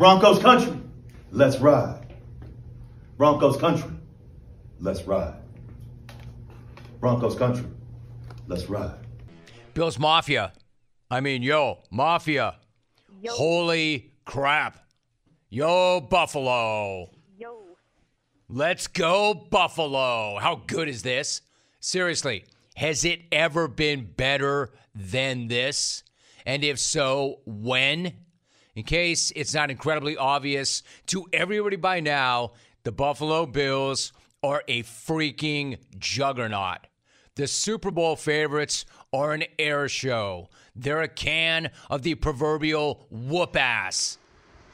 Broncos country, let's ride. Broncos country, let's ride. Broncos country, let's ride. Bills Mafia. I mean, yo, Mafia. Yo. Holy crap. Yo, Buffalo. Yo. Let's go, Buffalo. How good is this? Seriously, has it ever been better than this? And if so, when? In case it's not incredibly obvious to everybody by now, the Buffalo Bills are a freaking juggernaut. The Super Bowl favorites are an air show. They're a can of the proverbial whoop ass.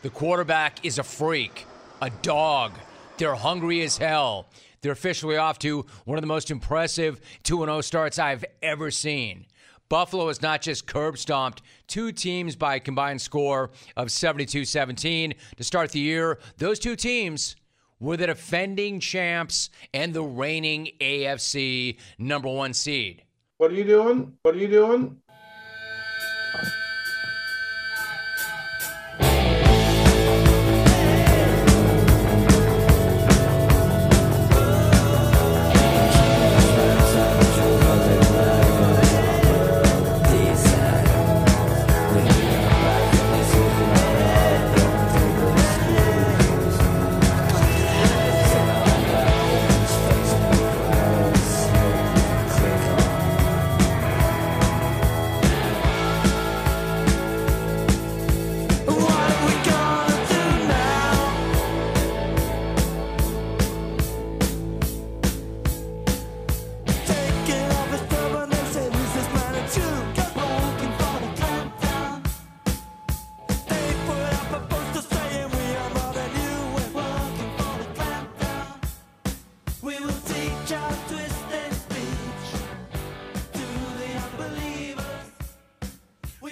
The quarterback is a freak, a dog. They're hungry as hell. They're officially off to one of the most impressive 2 0 starts I've ever seen. Buffalo has not just curb stomped two teams by a combined score of 72 17 to start the year. Those two teams were the defending champs and the reigning AFC number one seed. What are you doing? What are you doing?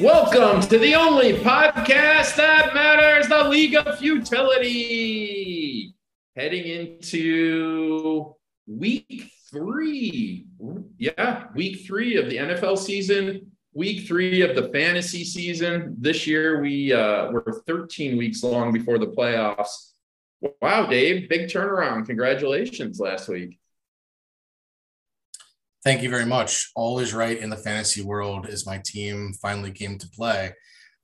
Welcome to the only podcast that matters, the League of Futility. Heading into week three. Yeah, week three of the NFL season, week three of the fantasy season. This year, we uh, were 13 weeks long before the playoffs. Wow, Dave, big turnaround. Congratulations last week. Thank you very much. All is right in the fantasy world as my team finally came to play.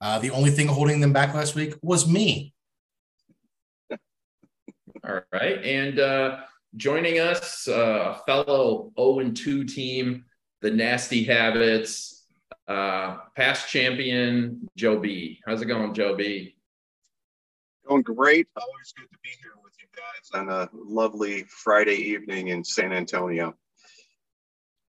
Uh, the only thing holding them back last week was me. All right. And uh, joining us, uh, a fellow 0 2 team, the Nasty Habits, uh, past champion, Joe B. How's it going, Joe B? Going great. Always good to be here with you guys on a lovely Friday evening in San Antonio.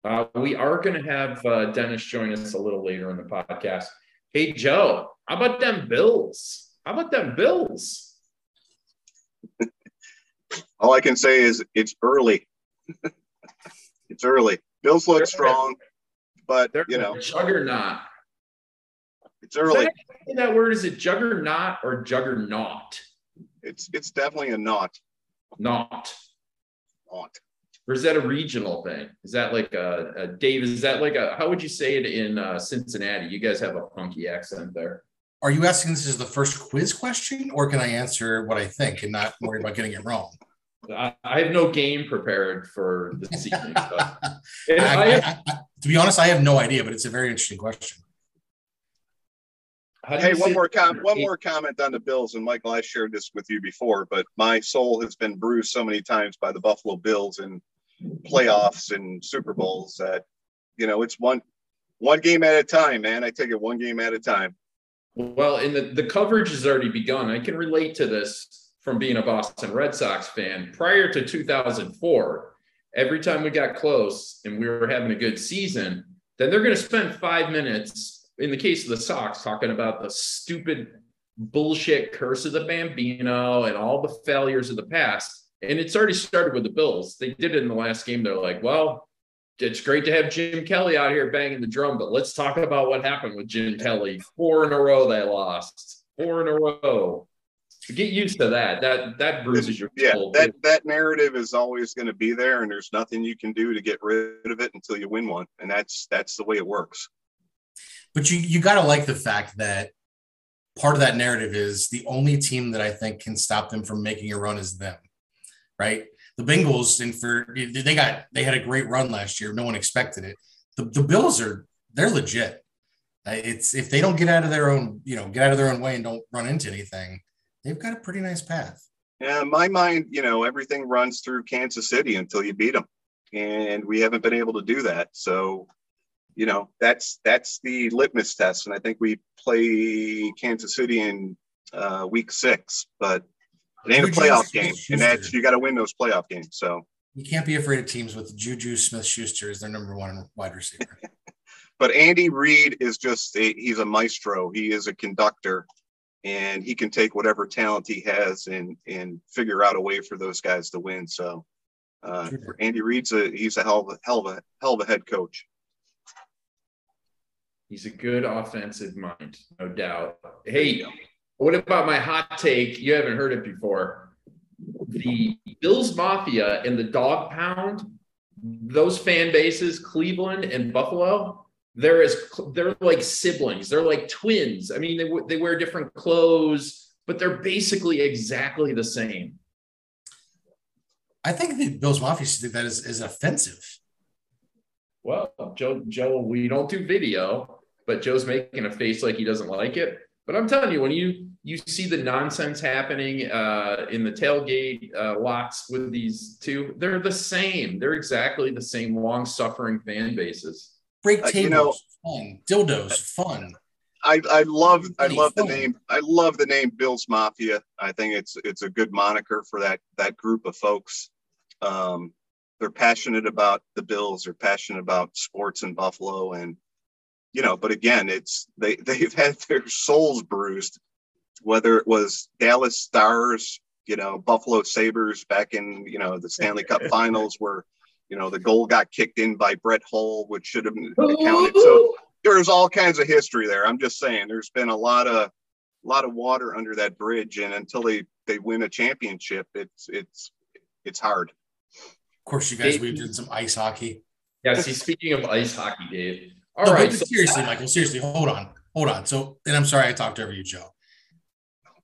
Uh, we are going to have uh, Dennis join us a little later in the podcast. Hey, Joe, how about them Bills? How about them Bills? All I can say is it's early. it's early. Bills look They're- strong, but They're you know juggernaut. it's early. that, that word is it juggernaut or juggernaut? It's it's definitely a not. Not. Not. Or is that a regional thing? Is that like a, a Dave? Is that like a how would you say it in uh, Cincinnati? You guys have a funky accent there. Are you asking this as the first quiz question, or can I answer what I think and not worry about getting it wrong? I, I have no game prepared for this evening. But, I I- I- I- to be honest, I have no idea, but it's a very interesting question. Hey, one more com- one more comment on the Bills, and Michael, I shared this with you before, but my soul has been bruised so many times by the Buffalo Bills in playoffs and Super Bowls that you know it's one one game at a time, man. I take it one game at a time. Well, and the, the coverage has already begun. I can relate to this from being a Boston Red Sox fan. Prior to 2004, every time we got close and we were having a good season, then they're going to spend five minutes, in the case of the Sox, talking about the stupid bullshit curse of the Bambino and all the failures of the past. And it's already started with the Bills. They did it in the last game. They're like, well, it's great to have Jim Kelly out here banging the drum, but let's talk about what happened with Jim Kelly. Four in a row they lost. Four in a row. Get used to that. That that bruises your Yeah, soul. that that narrative is always going to be there, and there's nothing you can do to get rid of it until you win one, and that's that's the way it works. But you you got to like the fact that part of that narrative is the only team that I think can stop them from making a run is them, right? The Bengals, and for they got they had a great run last year. No one expected it. The, the Bills are they're legit. Uh, It's if they don't get out of their own, you know, get out of their own way and don't run into anything, they've got a pretty nice path. Yeah, in my mind, you know, everything runs through Kansas City until you beat them, and we haven't been able to do that. So, you know, that's that's the litmus test, and I think we play Kansas City in uh, week six, but it ain't a Juju playoff game, Smith-Schuster. and that's you got to win those playoff games. So, You can't be afraid of teams with Juju Smith Schuster as their number one wide receiver. but Andy Reid is just a, he's a maestro. He is a conductor, and he can take whatever talent he has and and figure out a way for those guys to win. So, uh, Sure. Andy Reid's a he's a hell of a hell of a hell of a head coach. He's a good offensive mind, no doubt. Hey, what about my hot take? You haven't heard it before. The Bills Mafia and the Dog Pound, those fan bases, Cleveland and Buffalo, they're as they're like siblings. They're like twins. I mean, they they wear different clothes, but they're basically exactly the same. I think the Bills Mafia should think that is, is offensive. Well, Joe, Joe, we don't do video, but Joe's making a face like he doesn't like it. But I'm telling you, when you you see the nonsense happening uh, in the tailgate uh, lots with these two, they're the same. They're exactly the same long-suffering fan bases. Break Uh, tables, you know- fun. Dildos, fun. I, I love I love the name I love the name Bills Mafia. I think it's it's a good moniker for that that group of folks. Um, they're passionate about the Bills. They're passionate about sports in Buffalo, and you know. But again, it's they they've had their souls bruised, whether it was Dallas Stars, you know, Buffalo Sabres back in you know the Stanley Cup Finals, where you know the goal got kicked in by Brett Hull, which should have been accounted. So there's all kinds of history there. I'm just saying there's been a lot of a lot of water under that bridge and until they they win a championship it's it's it's hard. Of course, you guys, Hey. we did some ice hockey. Yeah. See, speaking of ice hockey, Dave. All no, right. but so- seriously, Michael, seriously, hold on, hold on. So, and I'm sorry I talked over you, Joe.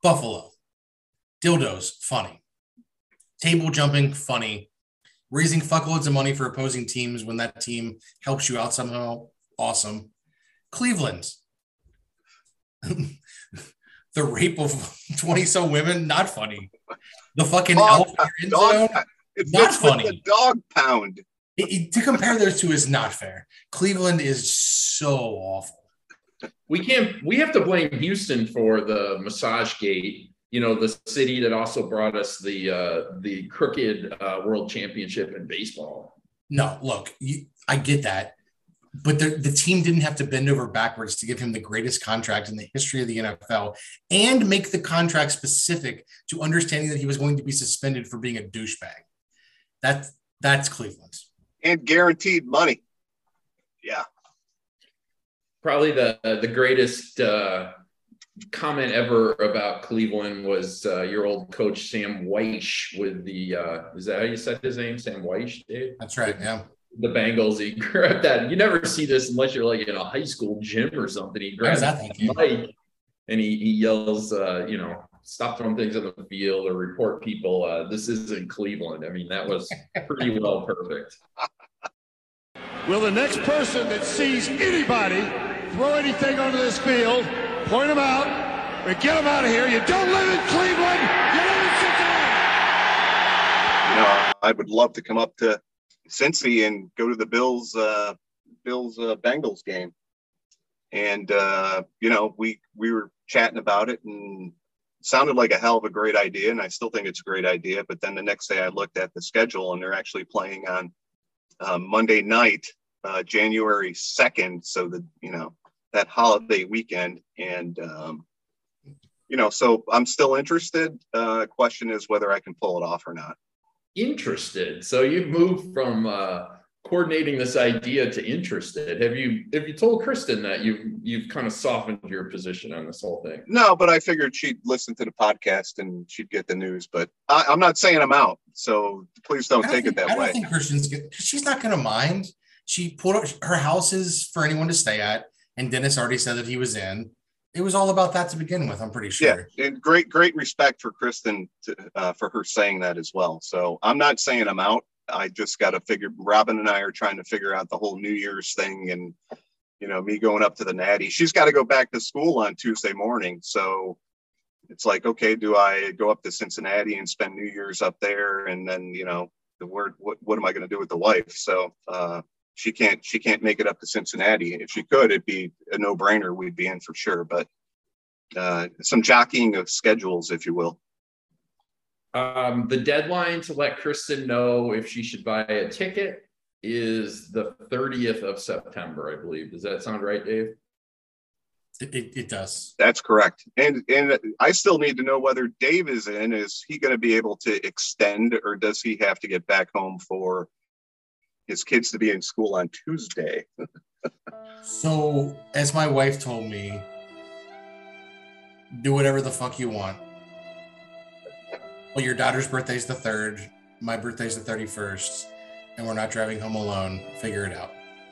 Buffalo, dildos, funny. Table jumping, funny. Raising fuckloads of money for opposing teams when that team helps you out somehow, awesome. Cleveland, the rape of 20 so women, not funny. The fucking Dog- elf in dog- zone, Not funny. the dog pound. It- to compare those two is not fair. Cleveland is so awful. we can't we have to blame houston for the massage gate you know the city that also brought us the uh the crooked uh world championship in baseball No, look, you, I get that, but the, the team didn't have to bend over backwards to give him the greatest contract in the history of the NFL and make the contract specific to understanding that he was going to be suspended for being a douchebag. That that's Cleveland. And guaranteed money. Yeah. probably the the greatest uh comment ever about cleveland was uh your old coach sam Wyche with the uh is that how you said his name sam Wyche Dave? That's right. Yeah. the bengals he grabbed that you never see this unless you're like in a high school gym or something he Where was grabs that mic and he, he yells, uh, you know, stop throwing things on the field or report people. Uh, this isn't Cleveland. I mean, that was pretty well perfect. Will the next person that sees anybody throw anything onto this field, point them out, and get them out of here? You don't live in Cleveland. You live in Cincinnati. You know, I would love to come up to Cincy and go to the Bills uh Bills uh, Bengals game. And uh, you know, we we were chatting about it and it sounded like a hell of a great idea and I still think it's a great idea, but then the next day I looked at the schedule and they're actually playing on uh, Monday night, uh, January 2nd, so the you know, that holiday weekend and um you know, so I'm still interested. Uh, question is whether I can pull it off or not. Interested. So you've moved from uh, coordinating this idea to interested. Have you have you told Kristen that you've you've kind of softened your position on this whole thing? No, but I figured she'd listen to the podcast and she'd get the news. But I, I'm not saying I'm out, so please don't I take it think, I that don't way. think Kristen's good. She's not going to mind. She put up her house is for anyone to stay at, and Dennis already said that he was in. It was all about that to begin with. I'm pretty sure. Yeah, sure. and great, great respect for Kristen to, uh, for her saying that as well. So I'm not saying I'm out. I just got to figure. Robin and I are trying to figure out the whole New Year's thing, and you know, me going up to the Natty. She's got to go back to school on Tuesday morning, so it's like, okay, do I go up to Cincinnati and spend New Year's up there, and then you know, the word, what what am I going to do with the wife? So uh, she can't she can't make it up to Cincinnati. If she could, it'd be a no brainer. We'd be in for sure, but uh, some jockeying of schedules, if you will. Um, the deadline to let Kristen know if she should buy a ticket is the 30th of September, I believe. Does that sound right, Dave? It, it, it does. That's correct. And and I still need to know whether Dave is in. Is he going to be able to extend, or does he have to get back home for his kids to be in school on Tuesday? So, as my wife told me, do whatever the fuck you want. Well, your daughter's birthday's the third, my birthday's the 31st, and we're not driving home alone. Figure it out.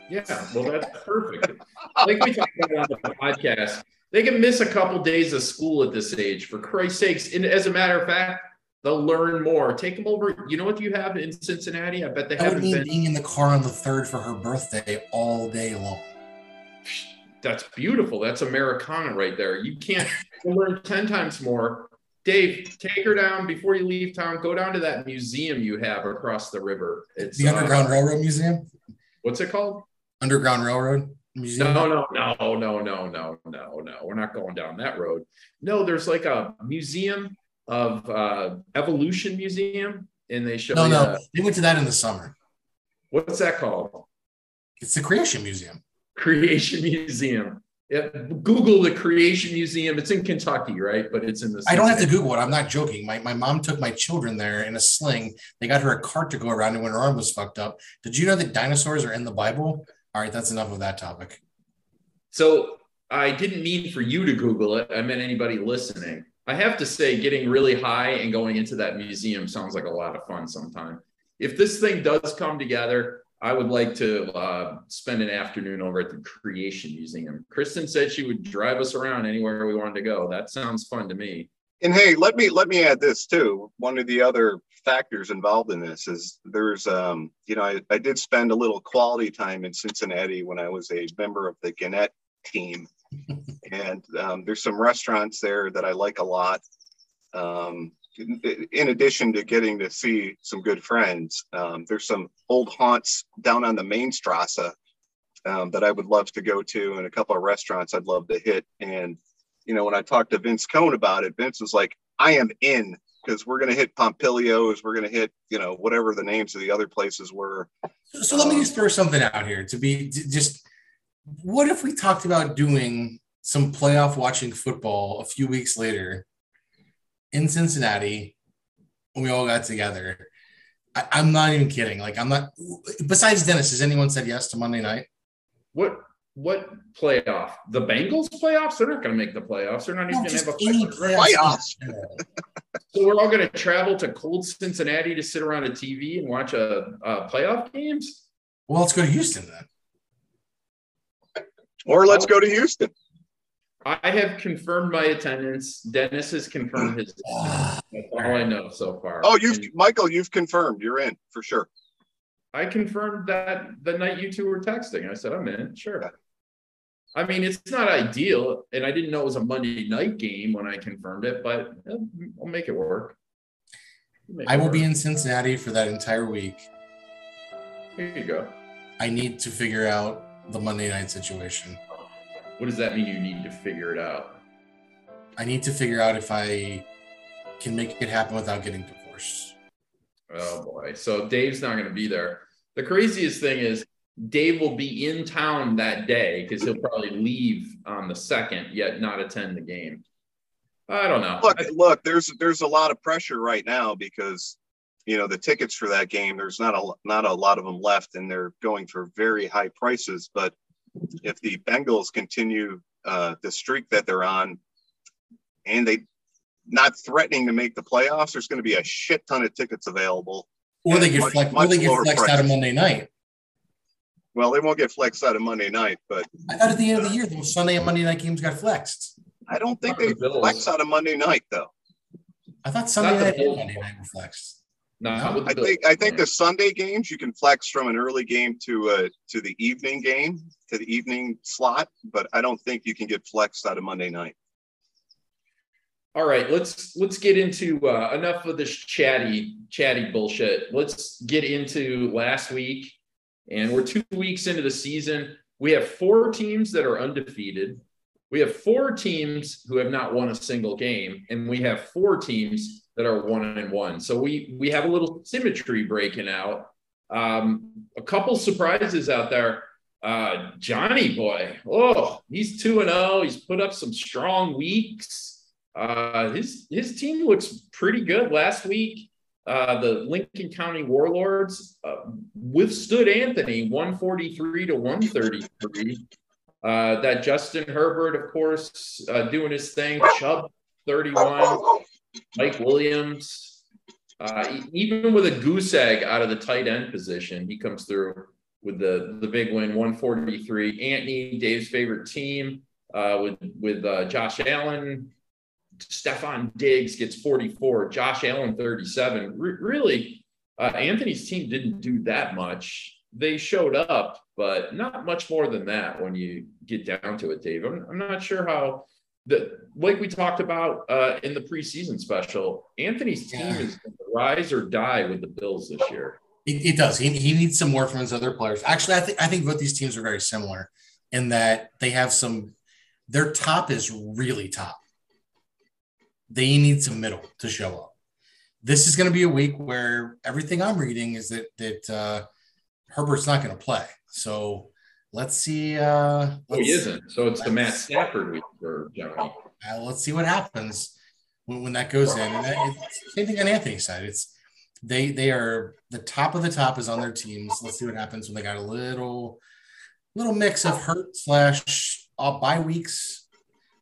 Yeah, well, that's perfect. Like we talked about on the podcast, they can miss a couple days of school at this age, for Christ's sakes. And as a matter of fact, they'll learn more. Take them over. You know what you have in Cincinnati? I bet they That haven't been. being in the car on the third for her birthday all day long. That's beautiful. That's Americana right there. You can't learn 10 times more. Dave, take her down before you leave town. Go down to that museum you have across the river. It's The uh, Underground Railroad Museum? what's it called? Underground Railroad Museum? No, no, no, no, no, no, no, no. We're not going down that road. No, there's like a museum of uh evolution museum, and they show no, no. the- They went to that in the summer. what's that called? It's the Creation Museum. Creation Museum. Yeah, Google the Creation Museum. It's in Kentucky, right? But it's in the I don't have to Google it. I'm not joking. My, my mom took my children there in a sling. They got her a cart to go around and when her arm was fucked up. Did you know that dinosaurs are in the Bible? All right, that's enough of that topic. So I didn't mean for you to Google it. I meant anybody listening. I have to say, getting really high and going into that museum sounds like a lot of fun sometime. If this thing does come together, I would like to uh, spend an afternoon over at the Creation Museum. Kristen said she would drive us around anywhere we wanted to go. That sounds fun to me. And hey, let me let me add this too. One of the other factors involved in this is there's um, you know, I, I did spend a little quality time in Cincinnati when I was a member of the Gannett team. and um, there's some restaurants there that I like a lot. Um, in, addition to getting to see some good friends, um, there's some old haunts down on the main Strasse um, that I would love to go to, and a couple of restaurants I'd love to hit. And you know, when I talked to Vince Cohn about it, Vince was like, I am in because we're going to hit Pompilio's, we're going to hit, you know, whatever the names of the other places were. So, so let me just throw something out here to be j- just what if we talked about doing some playoff watching football a few weeks later in Cincinnati when we all got together? I, I'm not even kidding. Like, I'm not, besides Dennis, has anyone said yes to Monday night? What what playoff? The Bengals playoffs? They're not going to make the playoffs. They're not even going to have a any playoff. playoffs. Playoffs. So we're all going to travel to cold Cincinnati to sit around a TV and watch a, a playoff games. Well, let's go to Houston then. Or let's go to Houston. I have confirmed my attendance. Dennis has confirmed his. attendance. That's all I know so far. Oh, you've And Michael, you've confirmed you're in for sure. I confirmed that the night you two were texting. I said I'm in. Sure. I mean, it's not ideal, and I didn't know it was a Monday night game when I confirmed it, but I'll make it work. Make I it will be in Cincinnati for that entire week. Here you go. I need to figure out the Monday night situation. What does that mean? You need to figure it out. I need to figure out if I can make it happen without getting divorced. Oh boy. So Dave's not going to be there. The craziest thing is Dave will be in town that day because he'll probably leave on the second, yet not attend the game. I don't know. Look, look, there's there's a lot of pressure right now because you know the tickets for that game. There's not a not a lot of them left, and they're going for very high prices. But if the Bengals continue uh, the streak that they're on, and they not threatening to make the playoffs, there's going to be a shit ton of tickets available. Or they get much- flex, or they get flexed price. out of Monday night. Well, they won't get flexed out of Monday night, but I thought at the end of the year, those Sunday and Monday night games got flexed. I don't think Not the they Bills. flex on a Monday night though. I thought Sunday night and Monday night were flexed. With I think I think the Sunday games you can flex from an early game to a to the evening game to the evening slot, but I don't think you can get flexed out of Monday night. All right, let's let's get into uh, enough of this chatty chatty bullshit. Let's get into last week, and we're two weeks into the season. We have four teams that are undefeated. We have four teams who have not won a single game, and we have four teams that are one and one. So we we have a little symmetry breaking out. Um, a couple surprises out there. Uh, Johnny boy, oh, he's two and zero. He's put up some strong weeks. Uh, his his team looks pretty good last week. Uh, the Lincoln County Warlords uh, withstood Anthony 143 to 133. Uh, that Justin Herbert, of course, uh, doing his thing. Chubb 31, Mike Williams. Uh, even with a goose egg out of the tight end position, he comes through with the the big win 143. Anthony, Dave's favorite team, uh, with with uh, Josh Allen Stefon Diggs gets 44, Josh Allen 37. Re- really, uh, Anthony's team didn't do that much. They showed up, but not much more than that when you get down to it, Dave. I'm, I'm not sure how the like we talked about uh, in the preseason special. Anthony's team Yeah. is rise or die with the Bills this year. It, it does. He, he needs some more from his other players. Actually, I think I think both these teams are very similar in that they have some. Their top is really top. They need some middle to show up. This is going to be a week where everything I'm reading is that that uh, Herbert's not going to play. So let's see. Uh, Oh, he isn't. So it's the Matt Stafford week for Johnny. uh, let's see what happens when, when that goes in. And that, it's, same thing on Anthony's side. It's they they are the top of the top is on their teams. Let's see what happens when they got a little little mix of hurt slash uh, bye weeks.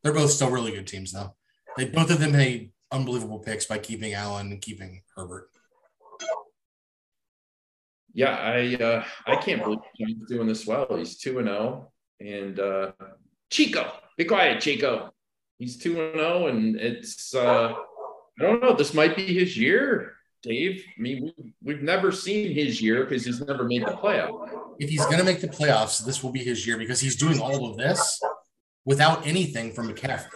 They're both still really good teams though. They both of them made unbelievable picks by keeping Allen and keeping Herbert. Yeah, I uh, I can't believe John's doing this well. He's two and zero, and uh, Chico, be quiet, Chico. He's two and zero, and it's uh, I don't know. This might be his year, Dave. I mean, we've, we've never seen his year because he's never made the playoff. If he's to make the playoffs, this will be his year because he's doing all of this without anything from McCaffrey.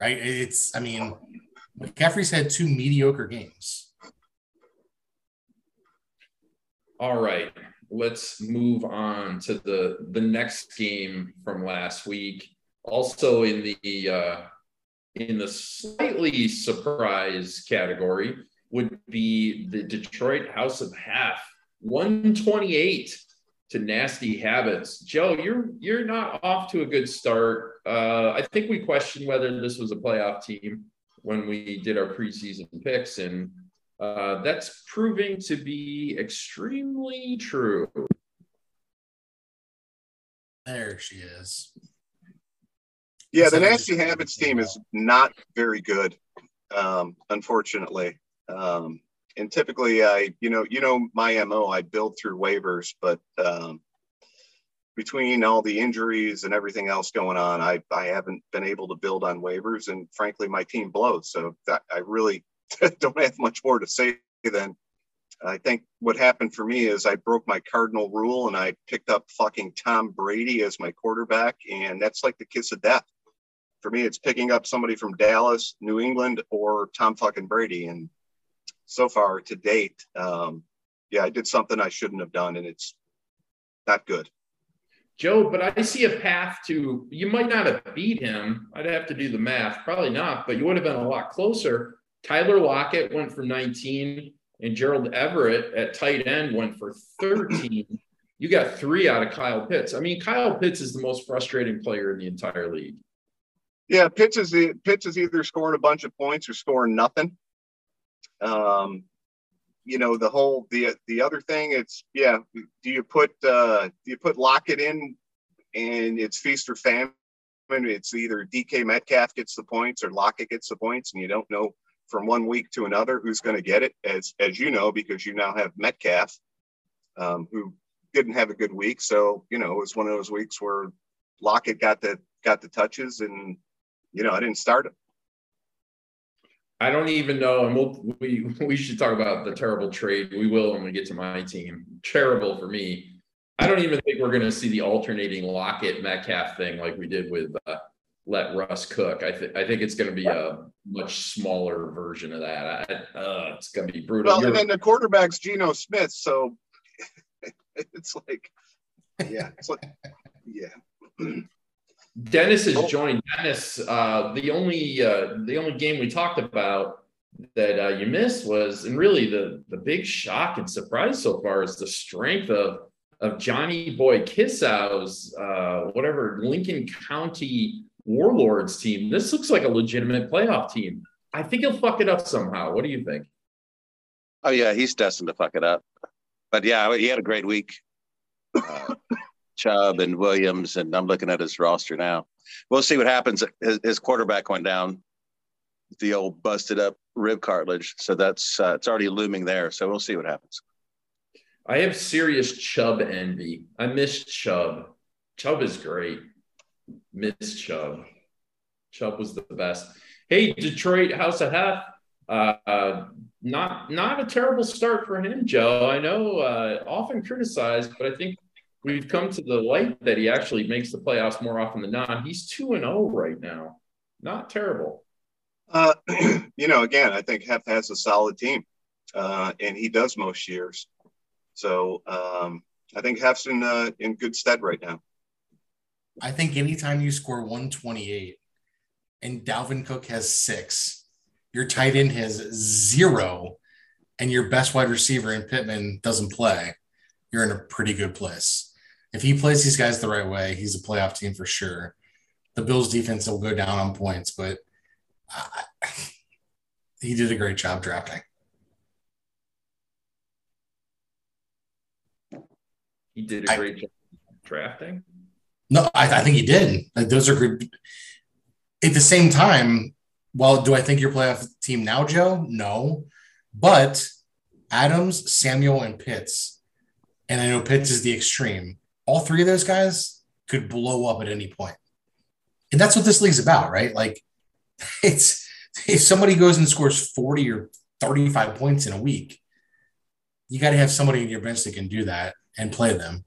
Right? It's I mean, McCaffrey's had two mediocre games. All right, let's move on to the the next game from last week. Also in the uh, in the slightly surprise category would be the Detroit House of Hef, 128 to Nasty Habits. Joe, you're you're not off to a good start. Uh, I think we questioned whether this was a playoff team when we did our preseason picks, and uh, that's proving to be extremely true. There she is. Yeah, the Nasty Habits team is not very good, um, unfortunately. Um, and typically, I, you know, you know my mo. I build through waivers, but um, between all the injuries and everything else going on, I I haven't been able to build on waivers, and frankly, my team blows. So that I really don't have much more to say than I think what happened for me is I broke my cardinal rule and I picked up fucking Tom Brady as my quarterback, and that's like the kiss of death. For me, it's picking up somebody from Dallas, New England, or Tom fucking Brady. And so far to date, um, yeah, I did something I shouldn't have done, and it's not good. Joe, but I see a path to you might not have beat him. I'd have to do the math, probably not, but you would have been a lot closer. Tyler Lockett went for 19, and Gerald Everett at tight end went for 13. You got three out of Kyle Pitts. I mean, Kyle Pitts is the most frustrating player in the entire league. Yeah, Pitts is Pitts is either scoring a bunch of points or scoring nothing. Um, you know the whole the the other thing. It's yeah. Do you put uh, do you put Lockett in, and it's feast or famine? It's either DK Metcalf gets the points or Lockett gets the points, and you don't know from one week to another who's going to get it. As as you know, because you now have Metcalf, um, who didn't have a good week. So you know it was one of those weeks where Lockett got the got the touches and you know, I didn't start him. I don't even know, and we'll we we should talk about the terrible trade. We will when we get to my team. Terrible for me. I don't even think we're going to see the alternating Lockett Metcalf thing like we did with uh, let Russ cook. I think I think it's going to be a much smaller version of that. I, uh, it's going to be brutal. Well, You're- and then the quarterback's Geno Smith, so it's like, yeah, it's like, yeah. Dennis has joined. Dennis, uh, the only uh, the only game we talked about that uh, you missed was, and really the the big shock and surprise so far is the strength of of Johnny Boy Kissow's uh, whatever Lincoln County Warlords team. This looks like a legitimate playoff team. I think he'll fuck it up somehow. What do you think? Oh yeah, he's destined to fuck it up. But yeah, he had a great week. Uh, Chubb and Williams, and I'm looking at his roster now. We'll see what happens. His, his quarterback went down, the old busted up rib cartilage, so that's uh, it's already looming there. So we'll see what happens. I have serious Chubb envy. I miss Chubb. Chubb is great. Miss Chubb. Chubb was the best. Hey, Detroit House of Hef. Uh, uh, not not a terrible start for him, Joe. I know uh, often criticized, but I think we've come to the light that he actually makes the playoffs more often than not. He's two and zero right now. Not terrible. Uh, you know, again, I think Hef has a solid team, uh, and he does most years. So um, I think Hef's in in good stead right now. I think anytime you score 128 and Dalvin Cook has six, your tight end has zero, and your best wide receiver in Pittman doesn't play, you're in a pretty good place. If he plays these guys the right way, he's a playoff team for sure. The Bills defense will go down on points, but I, he did a great job drafting. He did a great job drafting. No, I, I think he did. Like those are good. At the same time, well, do I think your playoff team now, Joe? No, but Adams, Samuel, and Pitts, and I know Pitts is the extreme. All three of those guys could blow up at any point, and that's what this league's about, right? Like, it's if somebody goes and scores forty or thirty-five points in a week, you got to have somebody in your bench that can do that and play them.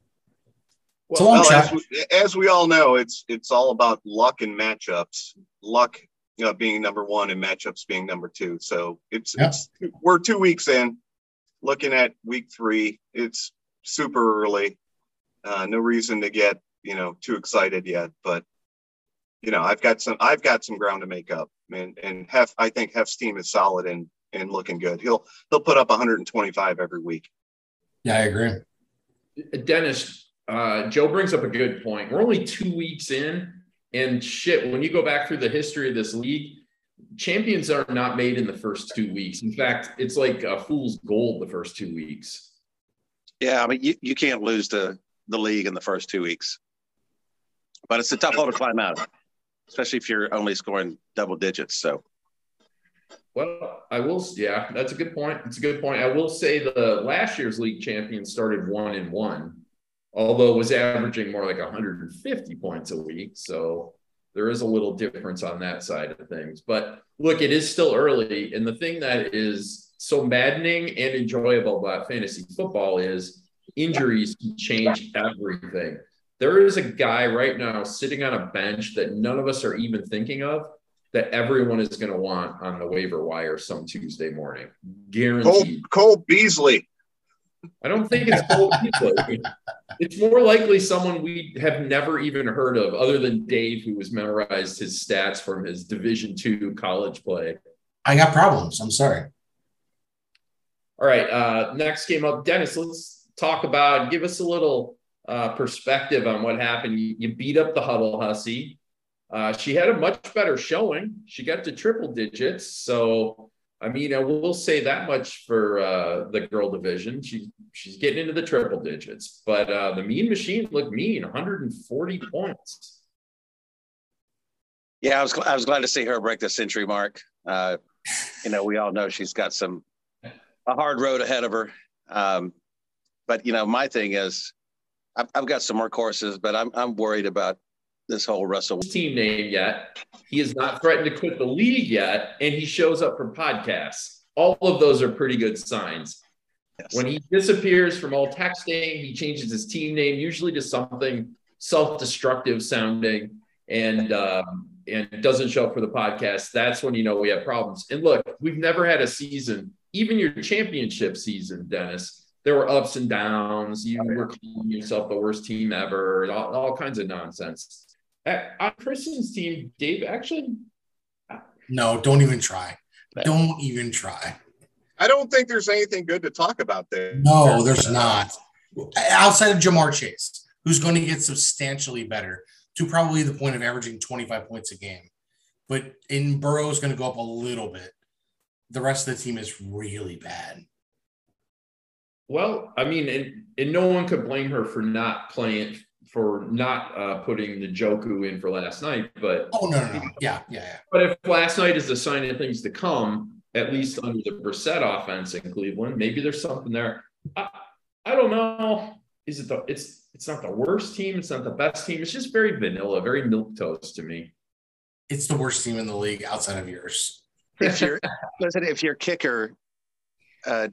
It's a long Well, shot. as we, as we all know, it's it's all about luck and matchups. Luck you know, being number one and matchups being number two. So it's Yeah. it's we're two weeks in, looking at week three. It's super early. Uh, no reason to get you know too excited yet, but you know I've got some I've got some ground to make up, and and Hef I think Hef's team is solid and and looking good. He'll he'll put up 125 every week. Yeah, I agree. Dennis, uh, Joe brings up a good point. We're only two weeks in, and shit, when you go back through the history of this league, champions are not made in the first two weeks. In fact, it's like a fool's gold the first two weeks. Yeah, I mean you, you can't lose to the league in the first two weeks, but it's a tough hole to climb out of, especially if you're only scoring double digits. So Well, I will. Yeah, that's a good point. It's a good point. I will say the last year's league champion started one and one, although it was averaging more like 150 points a week. So there is a little difference on that side of things. But look, it is still early, and the thing that is so maddening and enjoyable about fantasy football is injuries can change everything. There is a guy right now sitting on a bench that none of us are even thinking of that everyone is going to want on the waiver wire some Tuesday morning. Cole Guaranteed. Cole Beasley. I don't think it's Beasley. It's more likely someone we have never even heard of, other than Dave, who has memorized his stats from his Division two college play. I got problems. I'm sorry. All right, uh, next game up, Dennis. Let's talk about. Give us a little uh, perspective on what happened. You, you beat up the Huddle Hussy. Uh, she had a much better showing. She got to triple digits. So, I mean, I will say that much for uh, the girl division. She she's getting into the triple digits. But uh, the Mean Machine looked mean, 140 points. yeah, I was I was glad to see her break the century mark. Uh, you know, we all know she's got some a hard road ahead of her. Um, but you know, my thing is, I've, I've got some more courses, but I'm I'm worried about this whole Russell. team name yet. He has not threatened to quit the league yet, and he shows up for podcasts. All of those are pretty good signs. Yes. When he disappears from all texting, he changes his team name, usually to something self-destructive sounding, and um, and doesn't show up for the podcast. That's when you know we have problems. And look, we've never had a season, even your championship season, Dennis. There were ups and downs. You were calling yourself the worst team ever. All, all kinds of nonsense. At- On Kristen's team, Dave actually No, don't even try. Don't even try. I don't think there's anything good to talk about there. No, there's not. Outside of Ja'Marr Chase, who's going to get substantially better to probably the point of averaging 25 points a game. But in Burrow's going to go up a little bit. The rest of the team is really bad. Well, I mean, and, and no one could blame her for not playing, for not uh, putting the Njoku in for last night. But Oh no, no, no. Yeah, yeah, yeah. but if last night is a sign of things to come, at least under the Brissett offense in Cleveland, maybe there's something there. I, I don't know. Is it the? It's it's not the worst team. It's not the best team. It's just very vanilla, very milk toast to me. It's the worst team in the league outside of yours. If your listen, if your kicker uh,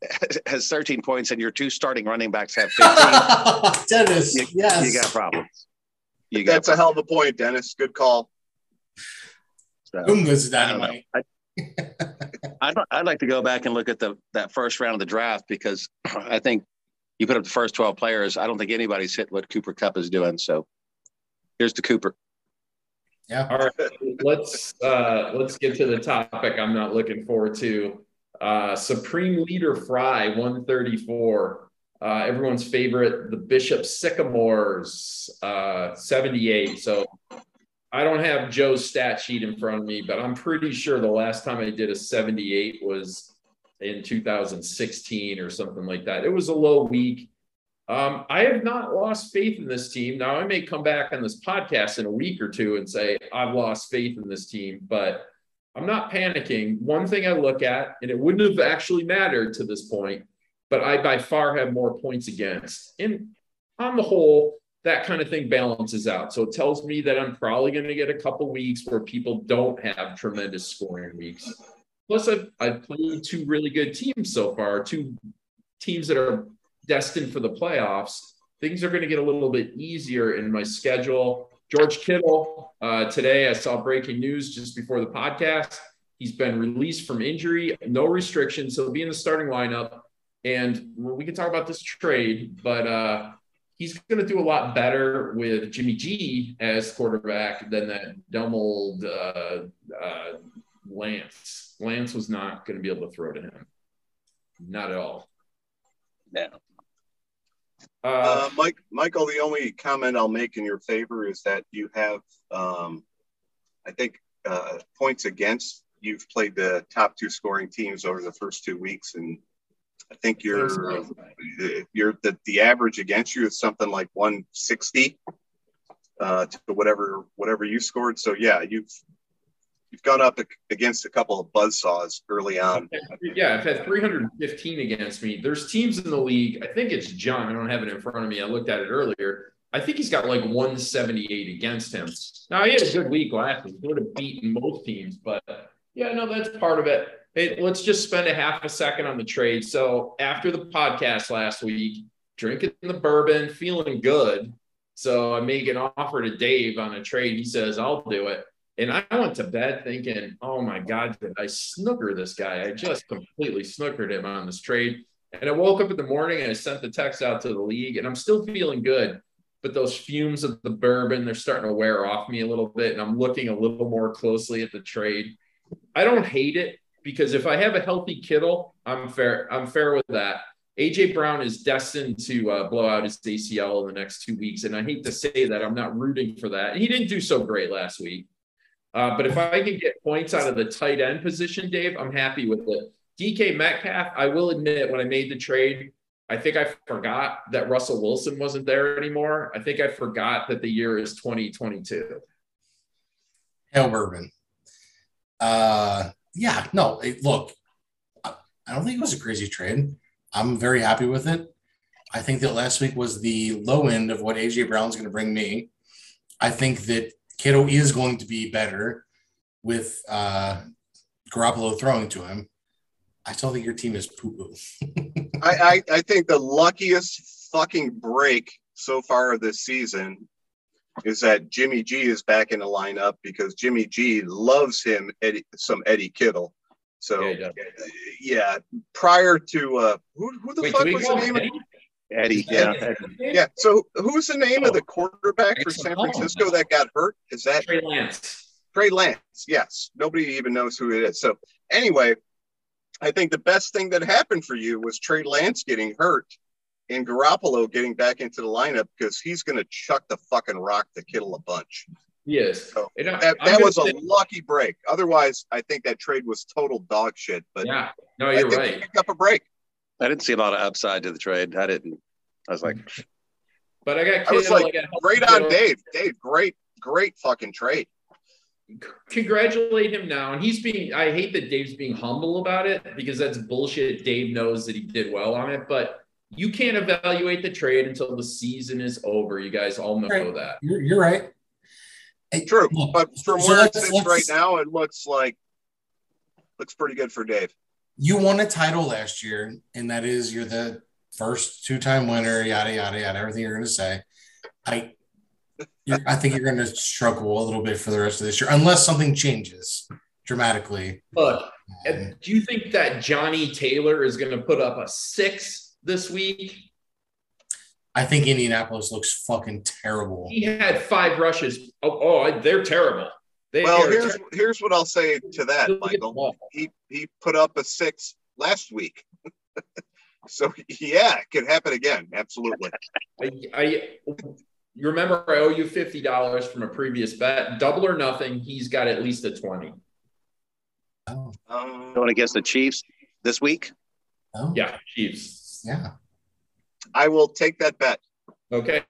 has 13 points and your two starting running backs have 15, Dennis, you, yes. you got problems. You got That's a hell of a point, Dennis. Good call. problems. Boom goes I I'd, I'd like to go back and look at the that first round of the draft because I think you put up the first 12 players. I don't think anybody's hit what Cooper Kupp is doing. So here's the Cooper. Yeah. All right, let's uh, let's get to the topic I'm not looking forward to. Uh, Supreme Leader Fry 134. Uh, everyone's favorite, the Bishop Sycamores uh, 78. So I don't have Joe's stat sheet in front of me, but I'm pretty sure the last time I did a 78 was in 2016 or something like that. It was a low week. Um, I have not lost faith in this team. Now, I may come back on this podcast in a week or two and say, I've lost faith in this team, but I'm not panicking. One thing I look at, and it wouldn't have actually mattered to this point, but I by far have more points against. And on the whole, that kind of thing balances out. So it tells me that I'm probably going to get a couple weeks where people don't have tremendous scoring weeks. Plus, I've, I've played two really good teams so far, two teams that are destined for the playoffs. Things are going to get a little bit easier in my schedule. George Kittle, uh, today I saw breaking news just before the podcast. He's been released from injury, no restrictions. He'll be in the starting lineup. And we can talk about this trade, but uh, he's going to do a lot better with Jimmy G as quarterback than that dumb old uh, uh, Lance. Lance was not going to be able to throw to him. Not at all. Yeah. Uh, Uh, Mike, Michael, the only comment I'll make in your favor is that you have, um, I think, uh, points against. You've played the top two scoring teams over the first two weeks, and I think you're you're the, the average against you is something like 160 uh, to whatever whatever you scored. So yeah, you've you've gone up against a couple of buzzsaws early on. yeah, I've had 315 against me. There's teams in the league. I think it's John. I don't have it in front of me. I looked at it earlier. I think he's got like 178 against him. Now he had a good week last week. He would have beaten most teams, but yeah, no, that's part of it. Hey, let's just spend a half a second on the trade. So after the podcast last week, drinking the bourbon, feeling good. So I make an offer to Dave on a trade. He says, I'll do it. And I went to bed thinking, oh my God, did I snooker this guy? I just completely snookered him on this trade. And I woke up in the morning and I sent the text out to the league, and I'm still feeling good. But those fumes of the bourbon, they're starting to wear off me a little bit. And I'm looking a little more closely at the trade. I don't hate it because if I have a healthy Kittle, I'm fair. I'm fair with that. AJ Brown is destined to uh, blow out his ACL in the next two weeks, and I hate to say that I'm not rooting for that. He didn't do so great last week, uh, but if I can get points out of the tight end position, Dave, I'm happy with it. DK Metcalf, I will admit, when I made the trade, I think I forgot that Russell Wilson wasn't there anymore. I think I forgot that the year is 2022. Hell bourbon. Uh, yeah, no, it- look, I don't think it was a crazy trade. I'm very happy with it. I think that last week was the low end of what AJ Brown's going to bring me. I think that Kittle is going to be better with uh, Garoppolo throwing to him. I still think your team is poo poo. I, I, I think the luckiest fucking break so far this season is that Jimmy G is back in the lineup because Jimmy G loves him Eddie, some Eddie Kittle. So Yeah, he does. yeah, prior to uh, who, who the Wait, fuck was the name? Of, Eddie? Eddie, Yeah. yeah. yeah, so who's the name of the Oh. quarterback for San call. Francisco that got hurt? Is that Trey Lance. Trey Lance? Yes, nobody even knows who it is. So anyway, I think the best thing that happened for you was Trey Lance getting hurt and Garoppolo getting back into the lineup because he's going to chuck the fucking rock to Kittle a bunch. Yes. So And I- that, that gonna was a lucky break. Otherwise, I think that trade was total dog shit. But yeah. No, you're think right. picked up a break. I didn't see a lot of upside to the trade. I didn't. I was like, But I got I was like, I got Great Kittle. on Dave. Dave, great, great fucking trade. congratulate him now. And he's being, I hate that Dave's being humble about it because that's bullshit. Dave knows that he did well on it, but you can't evaluate the trade until the season is over. You guys all know Right. that. You're, you're right. Hey, True, but from so where it sits right now, it looks like looks pretty good for Dave. You won a title last year, and that is you're the first two-time winner. Yada yada yada. Everything you're going to say. I, I think you're going to struggle a little bit for the rest of this year, unless something changes dramatically. Look, Um, do you think that Johnny Taylor is going to put up a six this week? I think Indianapolis looks fucking terrible. He had five rushes. Oh, oh they're terrible. They Well, here's terrible. here's what I'll say to that, Look at the Michael. He he put up a six last week. so yeah, it could happen again. Absolutely. I, I you remember I owe you fifty dollars from a previous bet. Double or nothing. He's got at least a twenty. Oh, Um, going against the Chiefs this week. oh, Yeah, Chiefs. yeah. I will take that bet. Okay.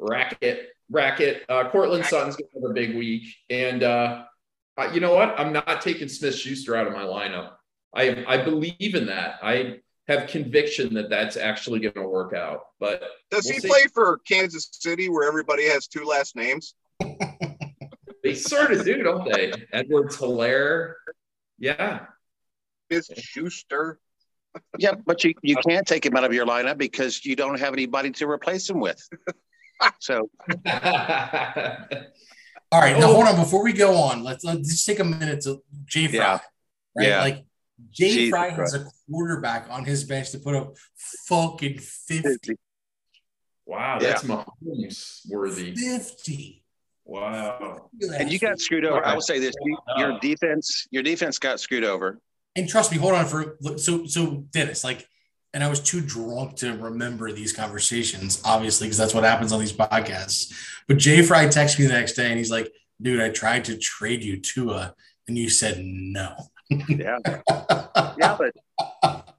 Racket, racket. Uh, Courtland Sutton's gonna have a big week, and uh, you know what? I'm not taking Smith Schuster out of my lineup. I I believe in that. I have conviction that that's actually going to work out. But Does We'll he see. play for Kansas City where everybody has two last names? they sort of do, don't they? Edwards Helaire. Yeah. Is Schuster? Yeah, but you, you can't take him out of your lineup because you don't have anybody to replace him with. So All right, now Oh. hold on. Oh. Before we go on, let's let's just take a minute to Jay Fry. Yeah. Right, Yeah. like Jay Jesus Fry has a quarterback on his bench to put up fucking 50. wow, that's Mahomes worthy. 50. Wow. and you got screwed over. I will say this: your defense, your defense got screwed over. and trust me, hold on for so so Dennis, like, and I was too drunk to remember these conversations, obviously, because that's what happens on these podcasts. But Jay Fry texted me the next day and he's like, dude, I tried to trade you Tua, and you said no. Yeah, yeah, but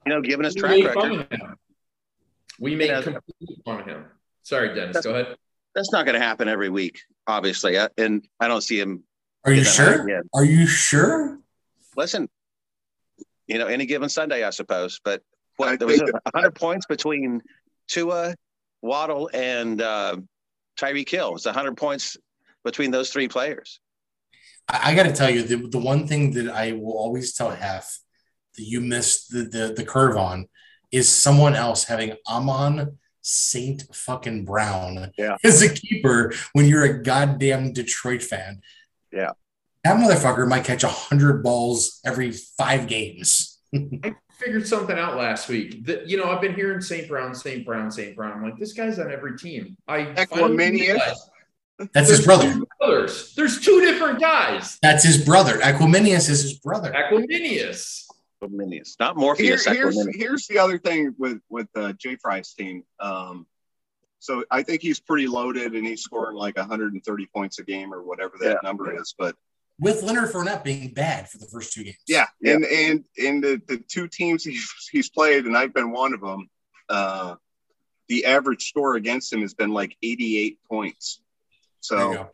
you know, given his We track made record, of. We made Yeah. complete fun of him. Sorry, Dennis. Go ahead. that's not going to happen every week, obviously. I- And I don't see him. Are you sure? Are you sure? Listen, you know, any given Sunday, I suppose. But I what there was a hundred points between Tua, Waddle, and uh, Tyreek Hill. It's hundred points between those three players. I, I got to tell you, the, the one thing that I will always tell Hef that you missed the, the, the curve on is someone else having Amon Saint fucking Brown Yeah. as a keeper when you're a goddamn Detroit fan. Yeah. That motherfucker might catch a hundred balls every five games. I figured something out last week. That you know, I've been hearing St. Brown, St. Brown, St. Brown. I'm like, this guy's on every team. I finally Equanimeous? realized That's his brother. brothers. There's two different guys. That's his brother. Equanimeous is his brother. Equanimeous. Equanimeous, not Here, Morpheus. here's here's the other thing with with uh, Jay Fry's team. Um, so I think he's pretty loaded, and he's scoring like 130 points a game or whatever that Yeah. number is. But With Leonard Fournette being bad for the first two games. yeah, Yeah. and and and the, the two teams he's he's played, and I've been one of them. Uh, the average score against him has been like 88 points. So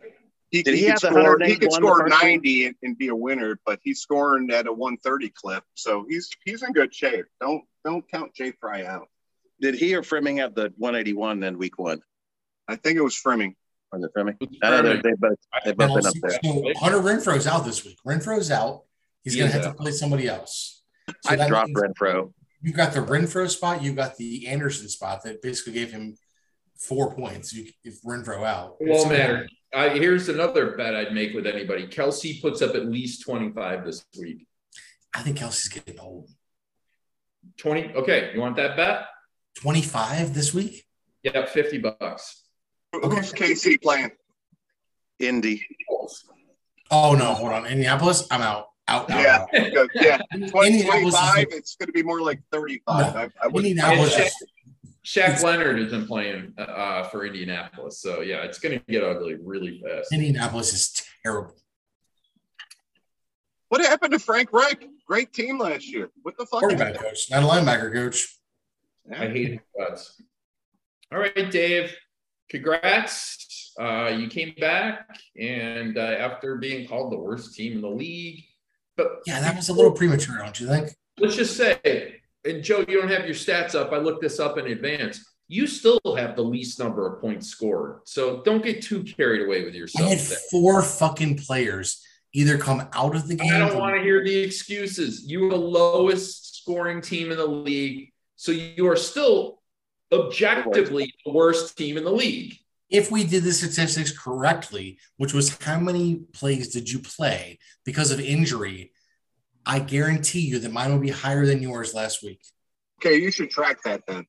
he, he, he could score he could score 90 and, and be a winner, but he's scoring at a 130 clip. So he's he's in good shape. Don't don't count Jay Fry out. Did he or Frimming have the 181 in week one? I think it was Frimming. Was it Femi? Who's I know they, Furman? they both they both been up there. So Hunter Renfrow's out this week. Renfrow's out. He's He going to have out. to play somebody else. So I dropped Renfrow. You got the Renfrow spot. You got the Anderson spot that basically gave him four points. You, if Renfrow out, It won't matter. Uh, here's another bet I'd make with anybody. Kelce puts up at least 25 this week. I think Kelce's getting old. 20. Okay. You want that bet? Twenty-five this week. Yeah, 50 bucks. Who's KC playing? Indy. Oh no, hold on. Indianapolis, I'm out. Out. out, Yeah, out. yeah. 20, Indianapolis is 25, it's going to be more like 35. No. I, I Indianapolis. Shaq, Shaq Leonard isn't playing uh, for Indianapolis. So, yeah, it's going to get ugly really fast. Indianapolis is terrible. What happened to Frank Reich? Great team last year. What the fuck? Quarterback coach, not a linebacker coach. I hate his guts. All right, Dave. Congrats. Uh, you came back, and uh, after being called the worst team in the league, but Yeah, that was a little premature, don't you think? let's just say, and Joe, you don't have your stats up. I looked this up in advance. You still have the least number of points scored, so don't get too carried away with I yourself. had today. four fucking players either come out of the game. I don't want to hear the excuses. You are the lowest scoring team in the league, so you are still objectively the worst team in the league. if we did the statistics correctly, which was how many plays did you play because of injury, I guarantee you that mine will be higher than yours last week. Okay, you should track that then.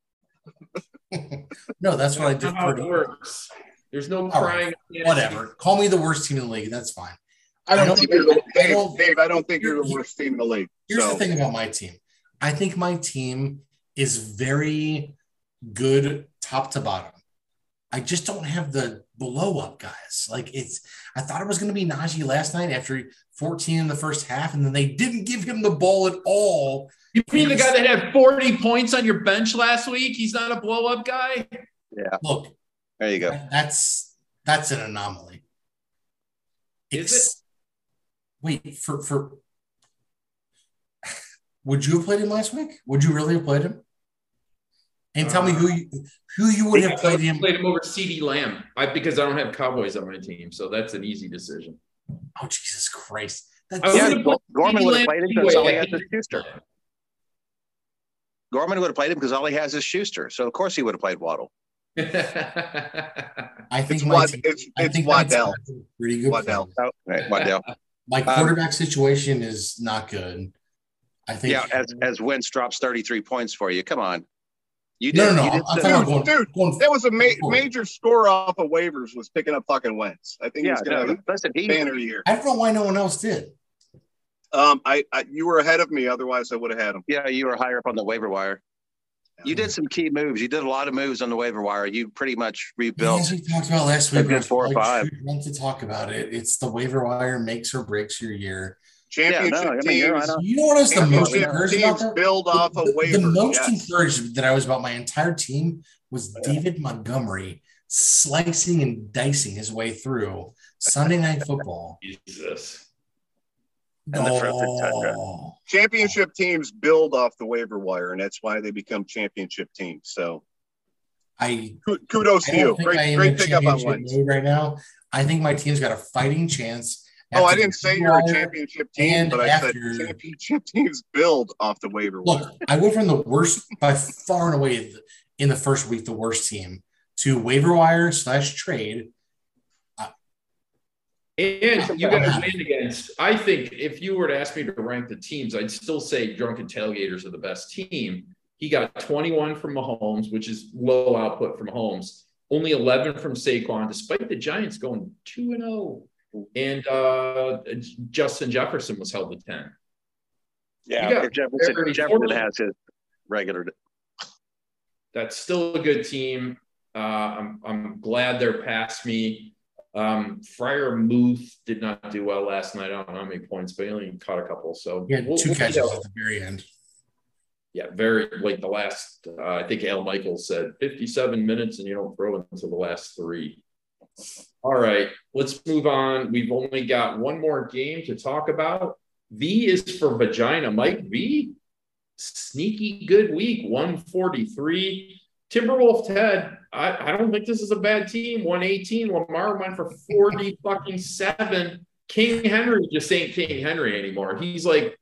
no, that's what I That's did. how it works. There's no All right, crying. Whatever. Call me the worst team in the league. That's fine. I don't, I don't think you're the, think- I Dave, don't- Dave, I don't think you're the Here- worst team in the league. Here's so, the thing about my team. I think my team is very good top to bottom. I just don't have the blow up guys. Like it's I thought it was going to be Najee last night after 14 in the first half, and then they didn't give him the ball at all. You mean the guy that had 40 points on your bench last week? He's not a blow up guy? Yeah. Look, There you go. that's that's an anomaly. Is Ex- Wait, for for would you have played him last week? Would you really have played him? And tell me who you who you would have played him. Played him over CeeDee Lamb I, because I don't have Cowboys on my team, so that's an easy decision. Oh Jesus Christ! I That's, Yeah, Gorman would've played him because all he has is Schuster. Gorman would have played him because all he has is Schuster. So of course he would have played Waddle. I think It's my Wad- team, it's- I think Waddle. pretty good. Waddle. plan. Oh, right, Waddle. My Um, quarterback situation is not good. I think. yeah, as as Wentz drops 33 points for you. Come on. You no, did, no, you no. did I'm talking about going, Dude, going That was a ma- forward. major score off of waivers was picking up fucking Wentz. I think yeah, he's gonna no, have listen, a he, banner year. I don't know why no one else did. Um, I, I you were ahead of me. Otherwise, I would have had him. yeah, you were higher up on the waiver wire. You did some key moves. You did a lot of moves on the waiver wire. You pretty much rebuilt. As we talked about last week, good four or like, five. we want to talk about it. It's the waiver wire makes or breaks your year. Championship Yeah, no, I mean, you're teams. right on. You know what is the most Championship encouraging about teams that? build off of the, waivers. the most yes. encouraged that I was about my entire team was David Montgomery slicing and dicing his way through Sunday Night Football. Jesus. And the frozen tundra. Oh, championship teams build off the waiver wire, and that's why they become championship teams. So I, kudos I to you. think I Great, great in pickup on championship Wentz. right now. I think my team's got a fighting chance. Oh, I didn't say you're a championship team, and but I after- said championship teams build off the waiver wire. Look, I went from the worst, by far and away, in the first week, the worst team, to waiver wire slash trade. And you got to win against. I think if you were to ask me to rank the teams, I'd still say Drunken Tailgaters are the best team. He got 21 from Mahomes, which is low output from Mahomes. Only 11 from Saquon, despite the Giants going 2 and 0. And uh, Justin Jefferson was held to 10. Yeah, Jefferson, Jefferson has his regular. That's still a good team. Uh, I'm, I'm glad they're past me. Um, Freiermuth did not do well last night. I don't know how many points, but he only caught a couple. So He had we'll- two we'll catches at the very end. yeah, very like the last. Uh, I think Al Michaels said 57 minutes, and you don't throw until the last three. All right, let's move on. We've only got one more game to talk about. V is for vagina. Mike V, sneaky good week, 143. Timberwolf Ted, I, I don't think this is a bad team. 118. Lamar went for 40 fucking seven. King Henry just ain't King Henry anymore. He's like,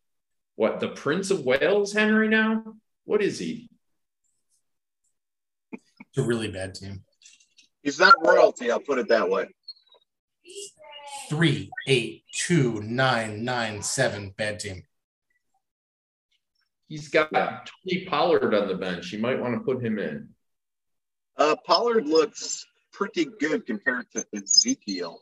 what, the Prince of Wales Henry now? What is he? It's a really bad team. He's not royalty. I'll put it that way. Three, eight, two, nine, nine, seven. Bad team. He's got Tony Pollard on the bench. You might want to put him in. Uh, Pollard looks pretty good compared to Ezekiel.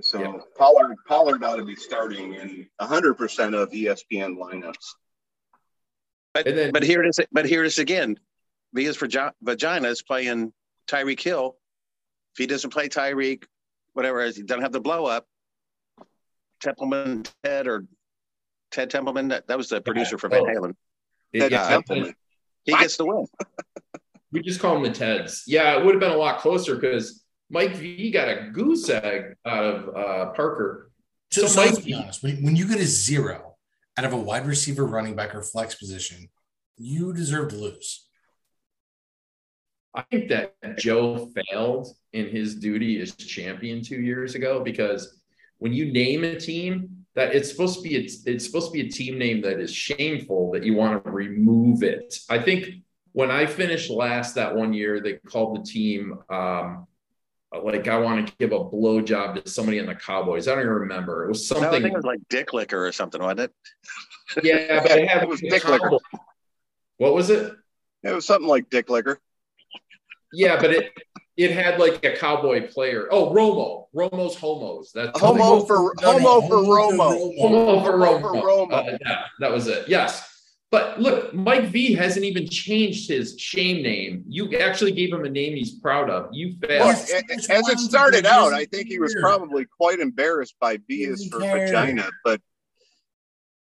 So Yeah. Pollard Pollard ought to be starting in 100% of ESPN lineups. But, And then- but here it is. But here it is again. Via's vagi- vagina is playing Tyreek Hill. If he doesn't play Tyreek, whatever, he doesn't have the blow up. Templeman Ted or Ted Templeman, that, that was the producer for Van Oh. Halen. Ted Yeah, Templeman. He gets the win. We just call him the Teds. Yeah, it would have been a lot closer because Mike V got a goose egg out of uh, Parker. So, So so let's Mike- be honest. When, when you get a zero out of a wide receiver, running back, or flex position, you deserve to lose. I think that Joe failed in his duty as champion two years ago because when you name a team that it's supposed to be it's, it's supposed to be a team name that is shameful that you want to remove it. I think when I finished last that one year, they called the team um, like I want to give a blowjob to somebody in the Cowboys. I don't even remember. It was No, I something. think it was like Dick Licker or something, wasn't it? yeah, but it had It was Dick Licker. What was it? It was something like Dick Licker. Yeah, but it it had like a cowboy player. Oh, Romo, Romo's homos. That's Homo for No, no, Homo for Romo. Homo for Homo Romo. for Romo. Uh, yeah, that was it. Yes. But look, Mike V hasn't even changed his shame name. You actually gave him a name he's proud of. You failed. Yes. a- as it started out, I think he was probably quite embarrassed by Bias Doesn't for vagina, but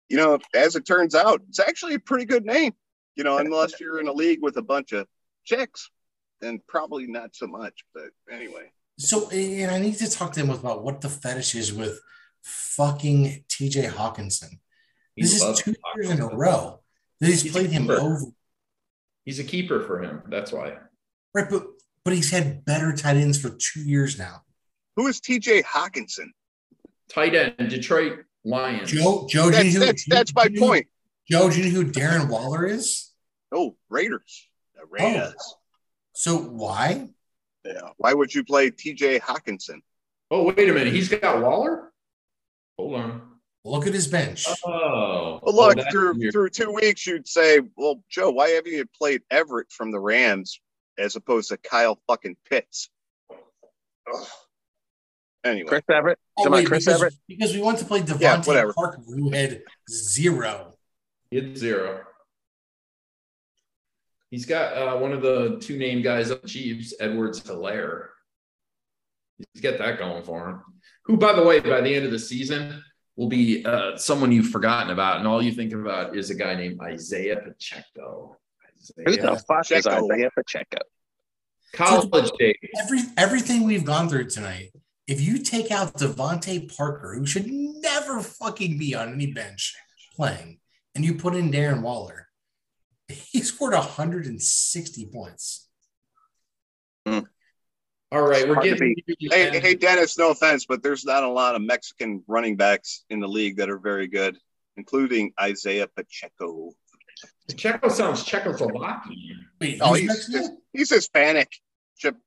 you know, as it turns out, it's actually a pretty good name. You know, unless you're in a league with a bunch of chicks, then probably not so much. But anyway, So, and I need to talk to him about what the fetish is with fucking TJ Hockenson. He This is loves two years in a row that he's He's played him over. He's a keeper for him. That's why. Right, but but he's had better tight ends for two years now. who is TJ Hockenson? Tight end, Detroit Lions. Joe, Joe, do you That's know who- that's that's my you know- point. Joe, do you know who Darren Waller is? Oh, Raiders. The oh. Raiders. So why? Yeah. Why would you play TJ Hockenson? Oh, wait a minute. He's got Waller? Hold on. Look at his bench. Oh. Well, oh, look that's through weird. through two weeks, you'd say, "Well, Joe, why haven't you played Everett from the Rams as opposed to Kyle fucking Pitts?" Ugh. Anyway, Chris Everett. Oh, Somebody wait, Chris because, Everett. because we want to play DeVante Yeah, whatever. Parker, who had zero. He had zero. He's got uh, one of the two name guys up the Chiefs, Edwards Helaire. He's got that going for him. Who, by the way, by the end of the season, will be uh, someone you've forgotten about, and all you think about is a guy named Isaiah Pacheco. Who the fuck is Pacheco. Isaiah Pacheco? College days. Every everything we've gone through tonight. If you take out DeVante Parker, who should never fucking be on any bench playing, and you put in Darren Waller, he scored 160 points. Hmm. All right, we're Hard to getting. hey, hey, Dennis, no offense, but there's not a lot of Mexican running backs in the league that are very good, including Isaiah Pacheco. Pacheco sounds Czechoslovakian. Wait, Oh, who's he's Mexican? he's Hispanic.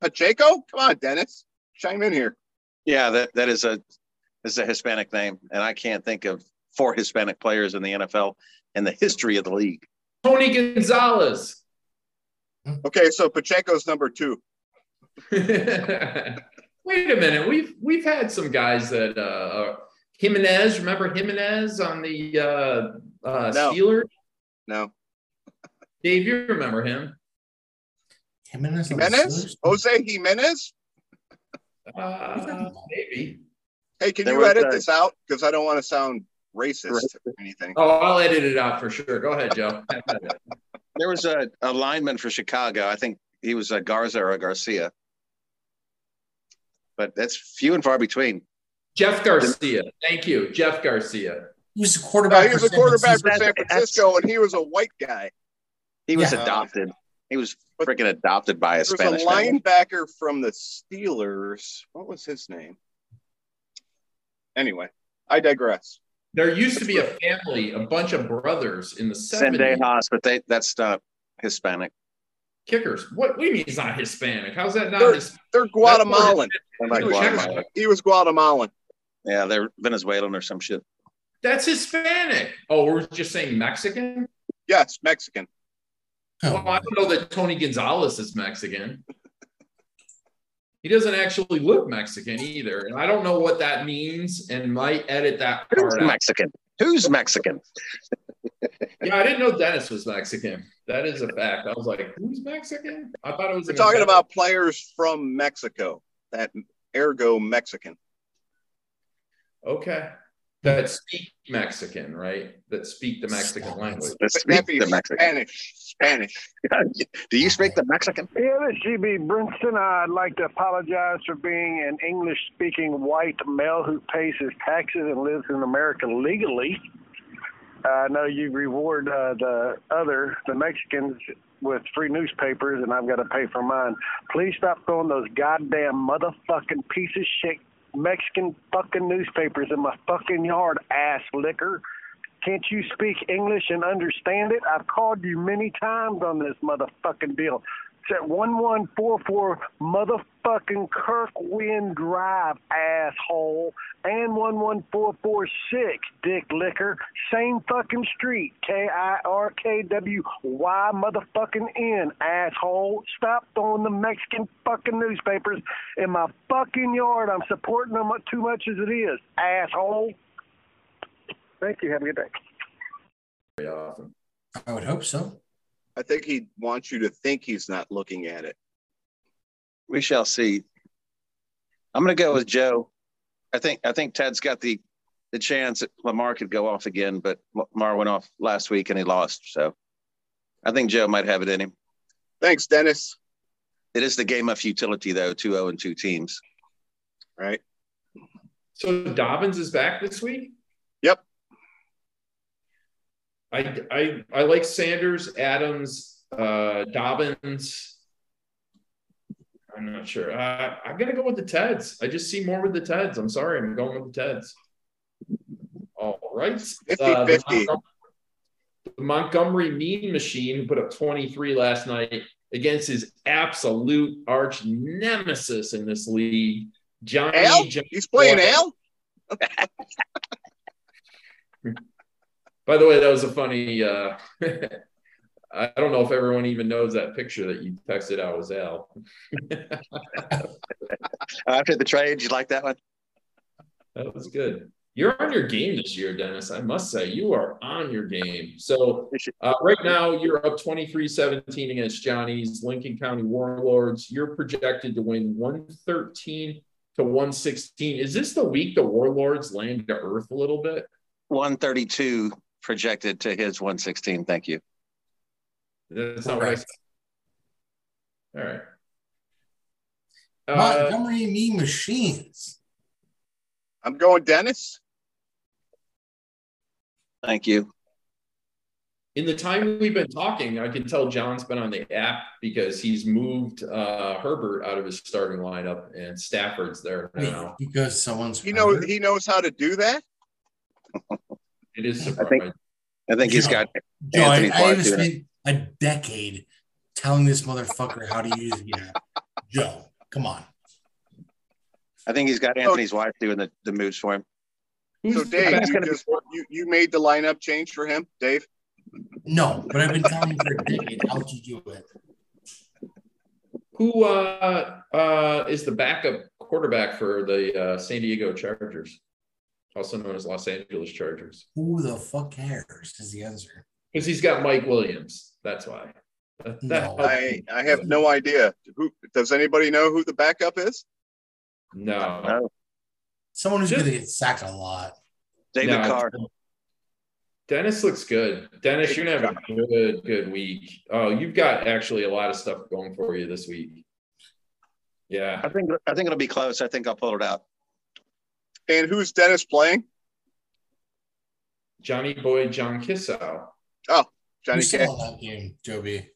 Pacheco, come on, Dennis, chime in here. Yeah, that, that is a is a Hispanic name, and I can't think of four Hispanic players in the NFL in the history of the league. Tony Gonzalez. Okay, so Pacheco's number two. Wait a minute. We've we've had some guys that uh, uh Jimenez. Remember Jimenez on the uh, uh, No. Steelers? No, Dave, you remember him? Jimenez. Jimenez, Jose Jimenez. Uh, maybe. Hey, can There you edit a- this out because I don't want to sound racist or anything. Oh, I'll edit it out for sure. Go ahead, Joe. There was a, a lineman for Chicago. I think he was a Garza or a Garcia, but that's few and far between. Jeff Garcia. Thank you, Jeff Garcia. He was a No, quarterback. he was for a quarterback Francisco. for San Francisco, and he was a white guy. He was Yeah. adopted. He was freaking adopted by a There's Spanish a family. linebacker from the Steelers. What was his name? Anyway, I digress. There used to be a family, a bunch of brothers in the 70s. Zendejas, but they that's not Hispanic. Kickers. What, what do you mean he's not Hispanic? How's that not They're- His- They're Guatemalan. They're like He was, Guatemalan. he was Guatemalan. Yeah, they're Venezuelan or some shit. That's Hispanic. Oh, we're just saying Mexican? Yes, Mexican. Oh, Well, I don't know that Tony Gonzalez is Mexican. He doesn't actually look Mexican either. And I don't know what that means and might edit that Who's part out. Mexican? Who's Mexican? Yeah, I didn't know Dennis was Mexican. That is a fact. I was like, who's Mexican? I thought it was We're talking Italian- about players from Mexico. That ergo Mexican. Okay. That speak Mexican, right? That speak the Mexican language. Let's speak the Mexican. Spanish. Spanish. Do you speak the Mexican? Yeah, this is GB Brinston. I'd like to apologize for being an English speaking white male who pays his taxes and lives in America legally. I know you reward uh, the other, the Mexicans, with free newspapers, and I've got to pay for mine. Please stop throwing those goddamn motherfucking piece of shit Mexican fucking newspapers in my fucking yard, ass liquor. Can't you speak English and understand it? I've called you many times on this motherfucking deal. It's at 1144 motherfucking Kirkwyn Drive, asshole, and 11446, dick liquor. Same fucking street, K I R K W Y motherfucking N, asshole. Stop throwing the Mexican fucking newspapers in my fucking yard. I'm supporting them too much as it is, asshole. Thank you. Have a good day. Very often. I would hope so. I think he wants you to think he's not looking at it. We shall see. I'm going to go with Joe. I think I think Ted's got the the chance that Lamar could go off again, but Lamar went off last week and he lost. So I think Joe might have it in him. Thanks, Dennis. It is the game of futility, though. Two zero and two teams. Right. So Dobbins is back this week? I I I like Sanders, Adams, uh, Dobbins. I'm not sure. Uh, I'm gonna go with the Teds. I just see more with the Teds. I'm sorry, I'm going with the Teds. All right. 50 Uh, the 50. Montgomery- the Montgomery Mean Machine, who put up 23 last night against his absolute arch nemesis in this league, Johnny. Al? John- He's playing. Al? By the way, that was a funny. Uh, I don't know if everyone even knows that picture that you texted out was Al. After the trade, you like that one? That was good. You're on your game this year, Dennis. I must say, you are on your game. So, uh, right now, you're up 23 17 against Johnny's Lincoln County Warlords. You're projected to win 113 to 116. Is this the week the Warlords land to earth a little bit? 132 projected to his 116. Thank you. That's not what I Correct. said. All right. Uh, Montgomery Mean Machines. I'm going Dennis. Thank you. in the time we've been talking, I can tell John's been on the app because he's moved uh, Herbert out of his starting lineup and Stafford's there now. Because someone's He knows he knows how to do that. It is I think- surprising. I think he's Joe, got Joe, I, Anthony I Clark have doing it. spent a decade telling this motherfucker how to use the app. Joe, come on. I think he's got Anthony's wife doing the, the moves for him. So Dave, you just you, you made the lineup change for him, Dave. No, but I've been telling you for a decade how to do it. who uh, uh, is the backup quarterback for the uh, San Diego Chargers, also known as Los Angeles Chargers? Who the fuck cares? Is the answer. Because he's got Mike Williams. That's why. That, that No. I I have no idea. Who does anybody know who the backup is? no. No. Someone who's going to get sacked a lot. David No. Carr. Dennis looks good. Dennis, you're gonna have a good, good week. Oh, you've got actually a lot of stuff going for you this week. Yeah. I think I think it'll be close. I think I'll pull it out. And who's Dennis playing? Johnny Boy John Kissow. Oh, Johnny Who Cash. saw that game, Joby?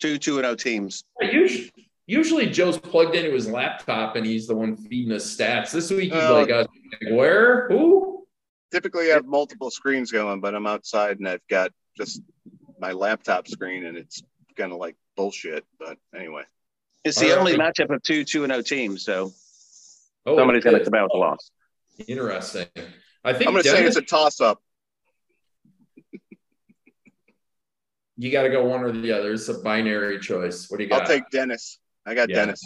Two two and O teams. Usually, usually Joe's plugged into his laptop and he's the one feeding us stats. This week he's Oh. like, uh, where? Who? Typically, I have multiple screens going, but I'm outside and I've got just my laptop screen, and it's kind of like bullshit. But anyway, It's the All only right. matchup of two two and O teams. So Oh, somebody's going to come out with a loss. Interesting. I think I'm going to say it's a toss-up. you got to go one or the other. It's a binary choice. What do you got? I'll take Dennis. I got Yeah. Dennis.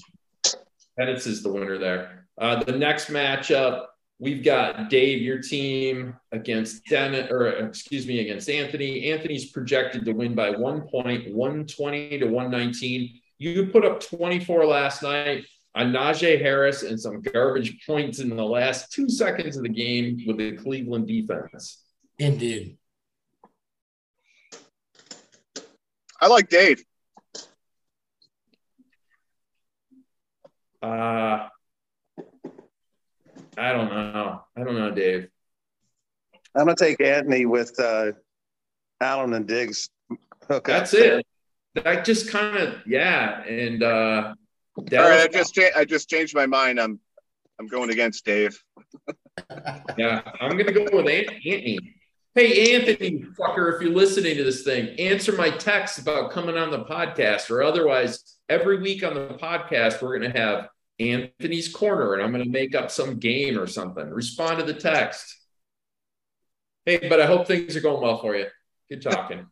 Penance is the winner there. Uh, the next matchup, we've got Dave, your team against Dennis, or excuse me, against Anthony. Anthony's projected to win by one point, 120 to 119. You put up 24 last night on Najee Harris and some garbage points in the last two seconds of the game with the Cleveland defense. Indeed. I like Dave. Uh, I don't know. I don't know, Dave. I'm going to take Anthony with uh, Allen and Diggs. Hook That's it. That just kind of yeah, and uh All right, I just cha- I just changed my mind. I'm I'm going against Dave. yeah, I'm gonna go with Anthony. Hey Anthony, fucker, if you're listening to this thing, answer my text about coming on the podcast, or otherwise, every week on the podcast we're gonna have Anthony's corner, and I'm gonna make up some game or something. Respond to the text. Hey, but I hope things are going well for you. Good talking.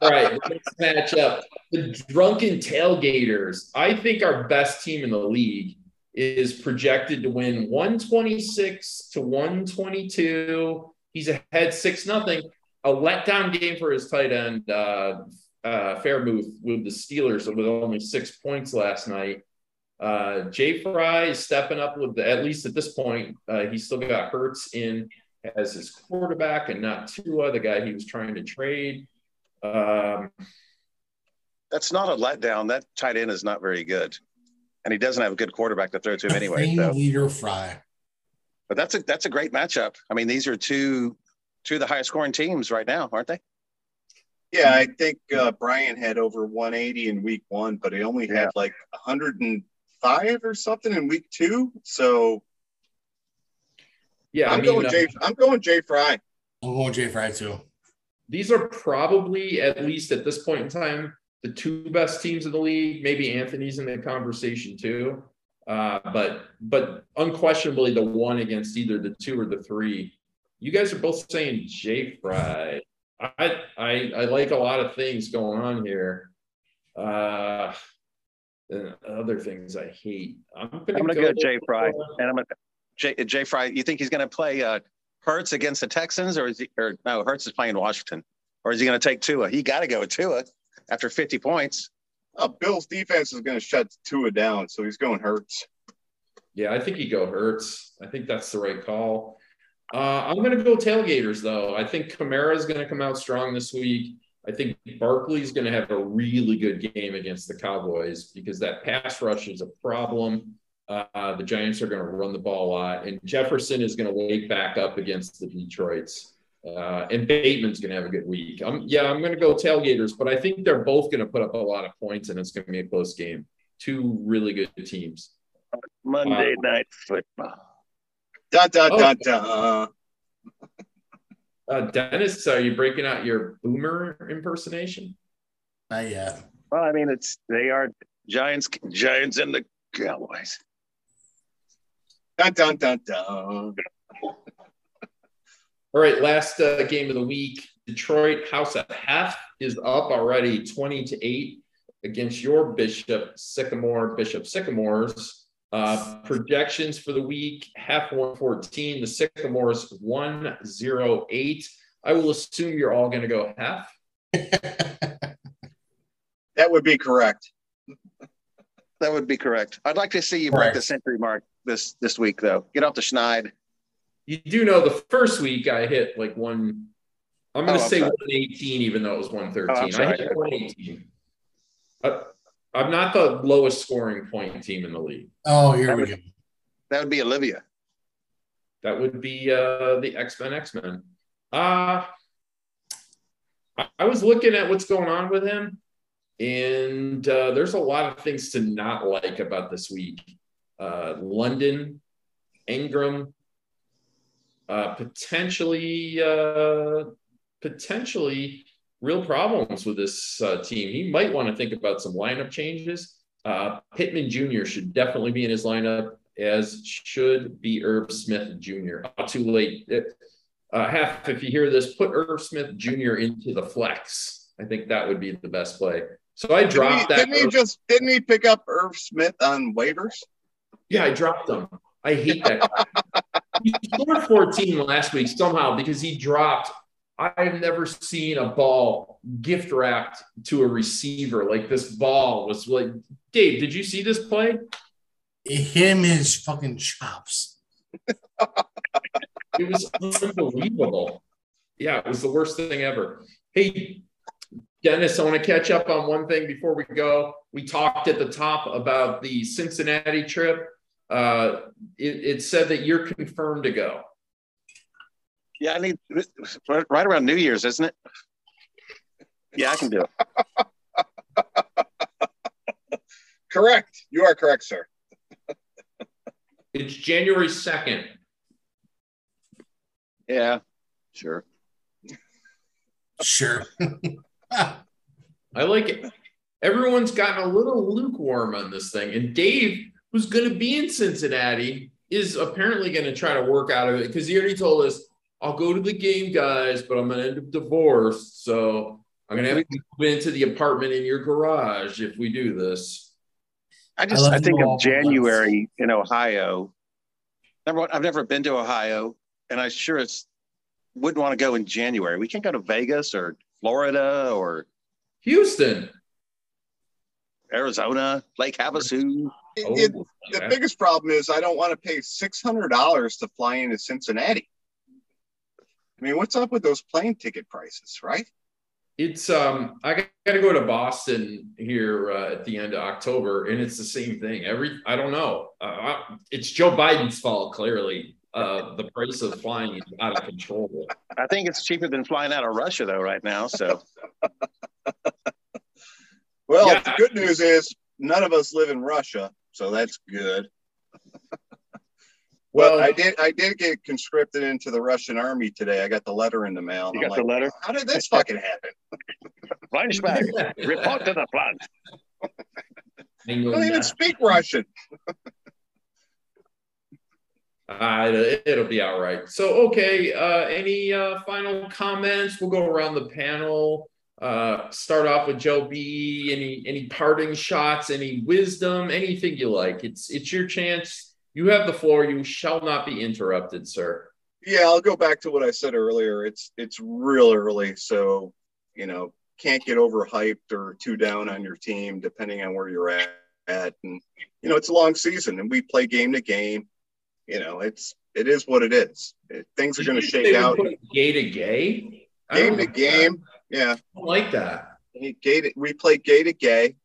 All right, next matchup. The drunken tailgaters. I think our best team in the league is projected to win 126 to 122. He's ahead six nothing. A letdown game for his tight end, uh, uh, Freiermuth, with the Steelers with only six points last night. Uh, Jay Fry is stepping up with the, at least at this point. Uh, he's still got Hurts in as his quarterback and not Tua, the guy he was trying to trade. Um, That's not a letdown. That tight end is not very good, and he doesn't have a good quarterback to throw to him anyway. So, leader fry. but that's a that's a great matchup. I mean, these are two two of the highest scoring teams right now, aren't they? Yeah, I think uh, Brian had over 180 in week one, but he only Yeah. had like 105 or something in week two. So yeah, I I'm mean, going uh, Jay. I'm going Jay Fry. I'm going Jay Fry too. These are probably, at least at this point in time, the two best teams in the league. Maybe Anthony's in the conversation too. Uh, but but unquestionably the one against either the two or the three. You guys are both saying Jay Fry. I I I like a lot of things going on here. Uh and other things I hate. I'm gonna, I'm going to go Jay Fry, and I'm to Jay, Jay Fry. You think he's going to play uh, Hurts against the Texans, or is he? Or no, Hurts is playing Washington, or is he going to take Tua? He got to go with Tua after 50 points. Uh, Bill's defense is going to shut Tua down, so he's going Hurts. Yeah, I think he go Hurts. I think that's the right call. Uh, I'm going to go tailgaters though. I think Kamara is going to come out strong this week. I think Barkley's going to have a really good game against the Cowboys because that pass rush is a problem. Uh, the Giants are going to run the ball a lot, and Jefferson is going to wake back up against the Detroits. Uh, and Bateman's going to have a good week. I'm, yeah, I'm going to go tailgaters, but I think they're both going to put up a lot of points, and it's going to be a close game. Two really good teams. Monday night football. Dun dun Oh. dun dun. Uh, Dennis, are you breaking out your boomer impersonation? Not yet. Well, I mean, it's they are Giants, Giants, and the Cowboys. Dun dun dun dun. All right, last uh, game of the week. Detroit House of Hef is up already 20 to 8 against your Bishop Sycamore, Bishop Sycamores. Uh, projections for the week Hef 114, the Sycamores 108. I will assume you're all going to go Hef. That would be correct. That would be correct. I'd like to see you break Correct. the century mark this this week, though. Get off the schneid. You do know the first week I hit like one, I'm going Oh, to I'm say sorry. 118, even though it was 113. Oh, I'm I sorry. hit 118. Uh, I'm not the lowest scoring point team in the league. Oh, here we go. That would be Olivia. That would be uh, the X Men. X Men. Uh, I, I was looking at what's going on with him. And uh, there's a lot of things to not like about this week. Uh, London, Ingram, uh, potentially, uh, potentially real problems with this uh, team. He might want to think about some lineup changes. Uh, Pittman Jr. should definitely be in his lineup, as should be Irv Smith Jr. Not too late. Hef, if you hear this, put Irv Smith Jr. into the flex. I think that would be the best play. So I Didn't he, dropped that. didn't he just didn't he pick up Irv Smith on waivers? Yeah, I dropped him. I hate that guy. he scored 14 last week somehow because he dropped. I've never seen a ball gift wrapped to a receiver like this ball was like. Dave, did you see this play? It hit him in his fucking chops. It was unbelievable. Yeah, it was the worst thing ever. Hey, Dennis, I want to catch up on one thing before we go. We talked at the top about the Cincinnati trip. Uh, it, it said that you're confirmed to go. Yeah, I need right right around New Year's, isn't it? Yeah, I can do it. Correct. You are correct, sir. It's January 2nd. Yeah, sure. Sure. I like it. Everyone's gotten a little lukewarm on this thing. And Dave, who's going to be in Cincinnati, is apparently going to try to work out of it because he already told us, I'll go to the game, guys, but I'm going to end up divorced. So I'm going to have to move into the apartment in your garage if we do this. I just love I, think of for once. January in Ohio. Number one, I've never been to Ohio, and I sure as wouldn't want to go in January. We can't go to Vegas or Florida or Houston. Arizona, Lake Havasu. It- Oh, it- the yeah. biggest problem is I don't want to pay six hundred dollars to fly into Cincinnati. I mean, what's up with those plane ticket prices, right? It's um I got to go to Boston here uh, at the end of October and it's the same thing. Every I don't know. Uh, I- it's Joe Biden's fault clearly. Uh, the price of flying is out of control. I think it's cheaper than flying out of Russia though right now. So Well, Yeah. the good news is none of us live in Russia, so that's good. Well, Well, I did. I did get conscripted into the Russian army today. I got the letter in the mail. you I'm got the letter. How did this fucking happen? Flashback. Report to the front. I don't even speak Russian. Uh, it'll, be all right. So, okay. Uh, any uh, final comments? We'll go around the panel. Uh, start off with Joe B. Any any parting shots? Any wisdom? Anything you like? It's it's your chance. You have the floor. You shall not be interrupted, sir. Yeah, I'll go back to what I said earlier. It's it's real early, so you know can't get overhyped or too down on your team, depending on where you're at. at. And you know it's a long season, and we play game to game. You know it's it is what it is. It, things are going to shake out Gay to gay. Game to like game. Yeah. I don't like that. gay to, we play gay to gay.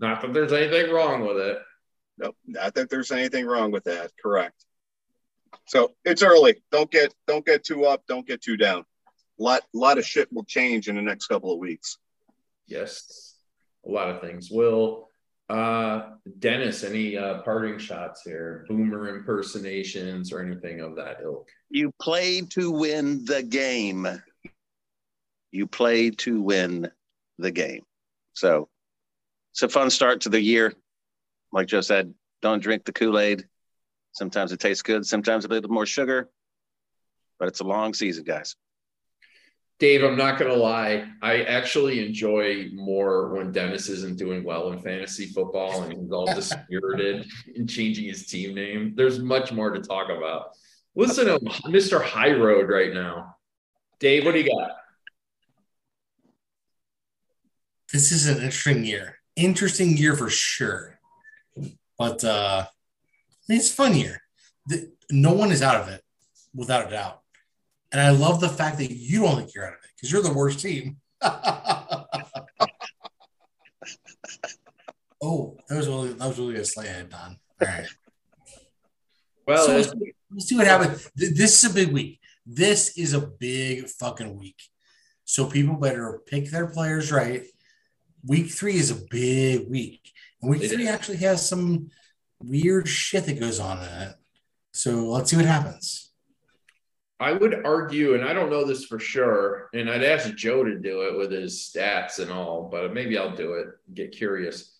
Not that there's anything wrong with it. No, not that there's anything wrong with that. Correct. So it's early. Don't get don't get too up. Don't get too down. A lot lot of shit will change in the next couple of weeks. Yes, a lot of things. Will uh, Dennis, any uh, parting shots here? Boomer impersonations or anything of that ilk? You play to win the game. You play to win the game. So it's a fun start to the year. Like Joe said, don't drink the Kool Aid. Sometimes it tastes good, sometimes a little more sugar, but it's a long season, guys. Dave, I'm not gonna lie. I actually enjoy more when Dennis isn't doing well in fantasy football and he's all dispirited and changing his team name. There's much more to talk about. Listen to Mr. High Road right now. Dave, what do you got? this is an interesting year. Interesting year for sure. But uh it's fun year. The, no one is out of it without a doubt. And I love the fact that you don't think you're out of it because you're the worst team. oh, that was really that was really a slight head, Don. All right. Well, So let's, let's see what happens. This is a big week. This is a big fucking week. So people better pick their players right week three is a big week. And week three actually has some weird shit that goes on in it. So let's see what happens. I would argue, and I don't know this for sure, and I'd ask Joe to do it with his stats and all, but maybe I'll do it. Get curious.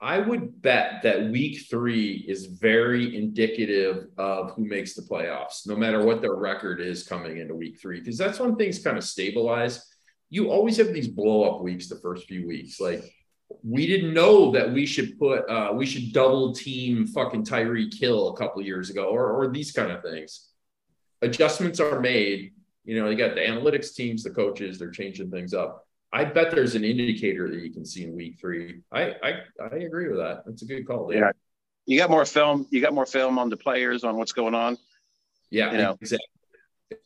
I would bet that week three is very indicative of who makes the playoffs, no matter what their record is coming into week three, because that's when things kind of stabilize. You always have these blow up weeks the first few weeks. Like we didn't know that we should put uh we should double team fucking Tyreek Hill a couple years ago, or or these kind of things. Adjustments are made. You know, you got the analytics teams, the coaches, they're changing things up. I bet there's an indicator that you can see in week three. I I, I agree with that. That's a good call. Dave. Yeah. You got more film. You got more film on the players on what's going on. yeah, You know. exactly.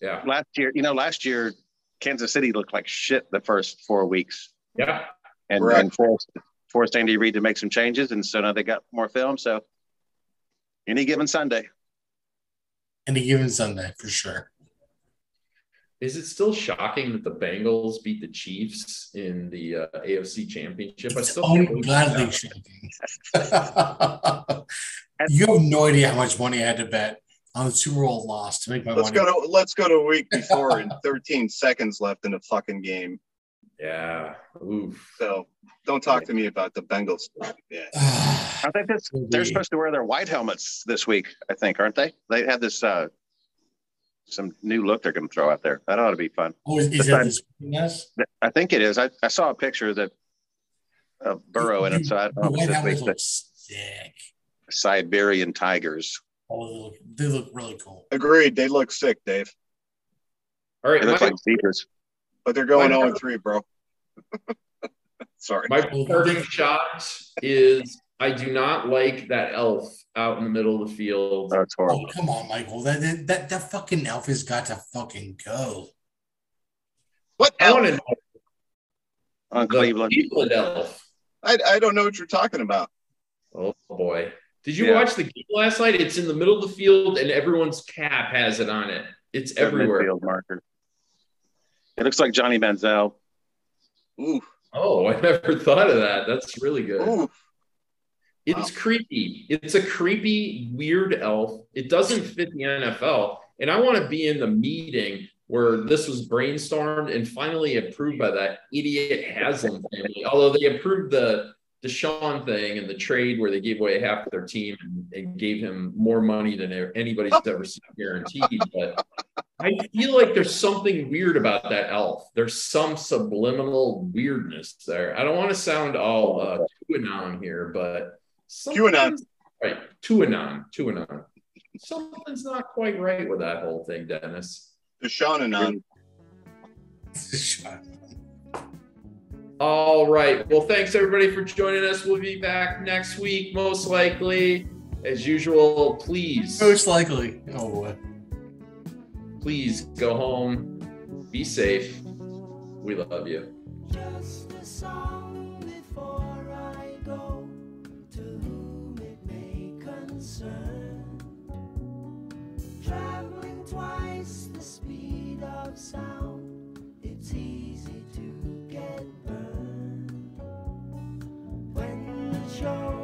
Yeah, Last year, you know, last year Kansas City looked like shit the first four weeks, yeah. and, Correct. and forced forced Andy Reid to make some changes, and so now they got more film. So any given Sunday, Any given Sunday for sure. Is it still shocking that the Bengals beat the Chiefs in the uh, AFC Championship? I It's still can't believe shocking. you have no idea how much money I had to bet on the Super Bowl loss to make my Let's money. go to let's go to a week before and 13 seconds left in the fucking game. Yeah. Oof. So don't talk to me about the Bengals. Yeah. I think that's, they're supposed to wear their white helmets this week. I think, aren't they? They have this uh, some new look they're going to throw out there. That ought to be fun. oh, is, is that this? I think it is. I, I saw a picture that of Burrow in it. So I don't know if White it's this Helmets week, look sick. Siberian Tigers. Oh, they look, they look really cool. Agreed. They look sick, Dave. All right. It looks My, like zebras. But they're going Why 0 not? 3, bro. Sorry. my parting shot is I do not like that elf out in the middle of the field. Oh, it's Oh, horrible. come on, Michael. That, that that that fucking elf has got to fucking go. What I elf? know On the Cleveland. Cleveland elf. I, I don't know what you're talking about. Oh boy. Did you Yeah. watch the game last night? It's in the middle of the field and everyone's cap has it on it. It's Their everywhere. midfield marker. It looks like Johnny Manziel. Ooh. Oh, I never thought of that. That's really good. Ooh. It's creepy. It's a creepy, weird elf. It doesn't fit the NFL. And I want to be in the meeting where this was brainstormed and finally approved by that idiot Haslam family. Although they approved the Deshaun thing and the trade where they gave away half of their team and, and gave him more money than anybody's ever seen guaranteed. But I feel like there's something weird about that elf. There's some subliminal weirdness there. I don't want to sound all uh, QAnon here, but QAnon. something's- right? QAnon, QAnon. Something's not quite right with that whole thing, Dennis. Deshaun and on. All right. Well, thanks everybody for joining us. We'll be back next week, most likely. As usual, please, Most likely. Oh boy. please go home. Be safe. We love you. Just a song before I go to whom it may concern. Traveling twice the speed of sound. show.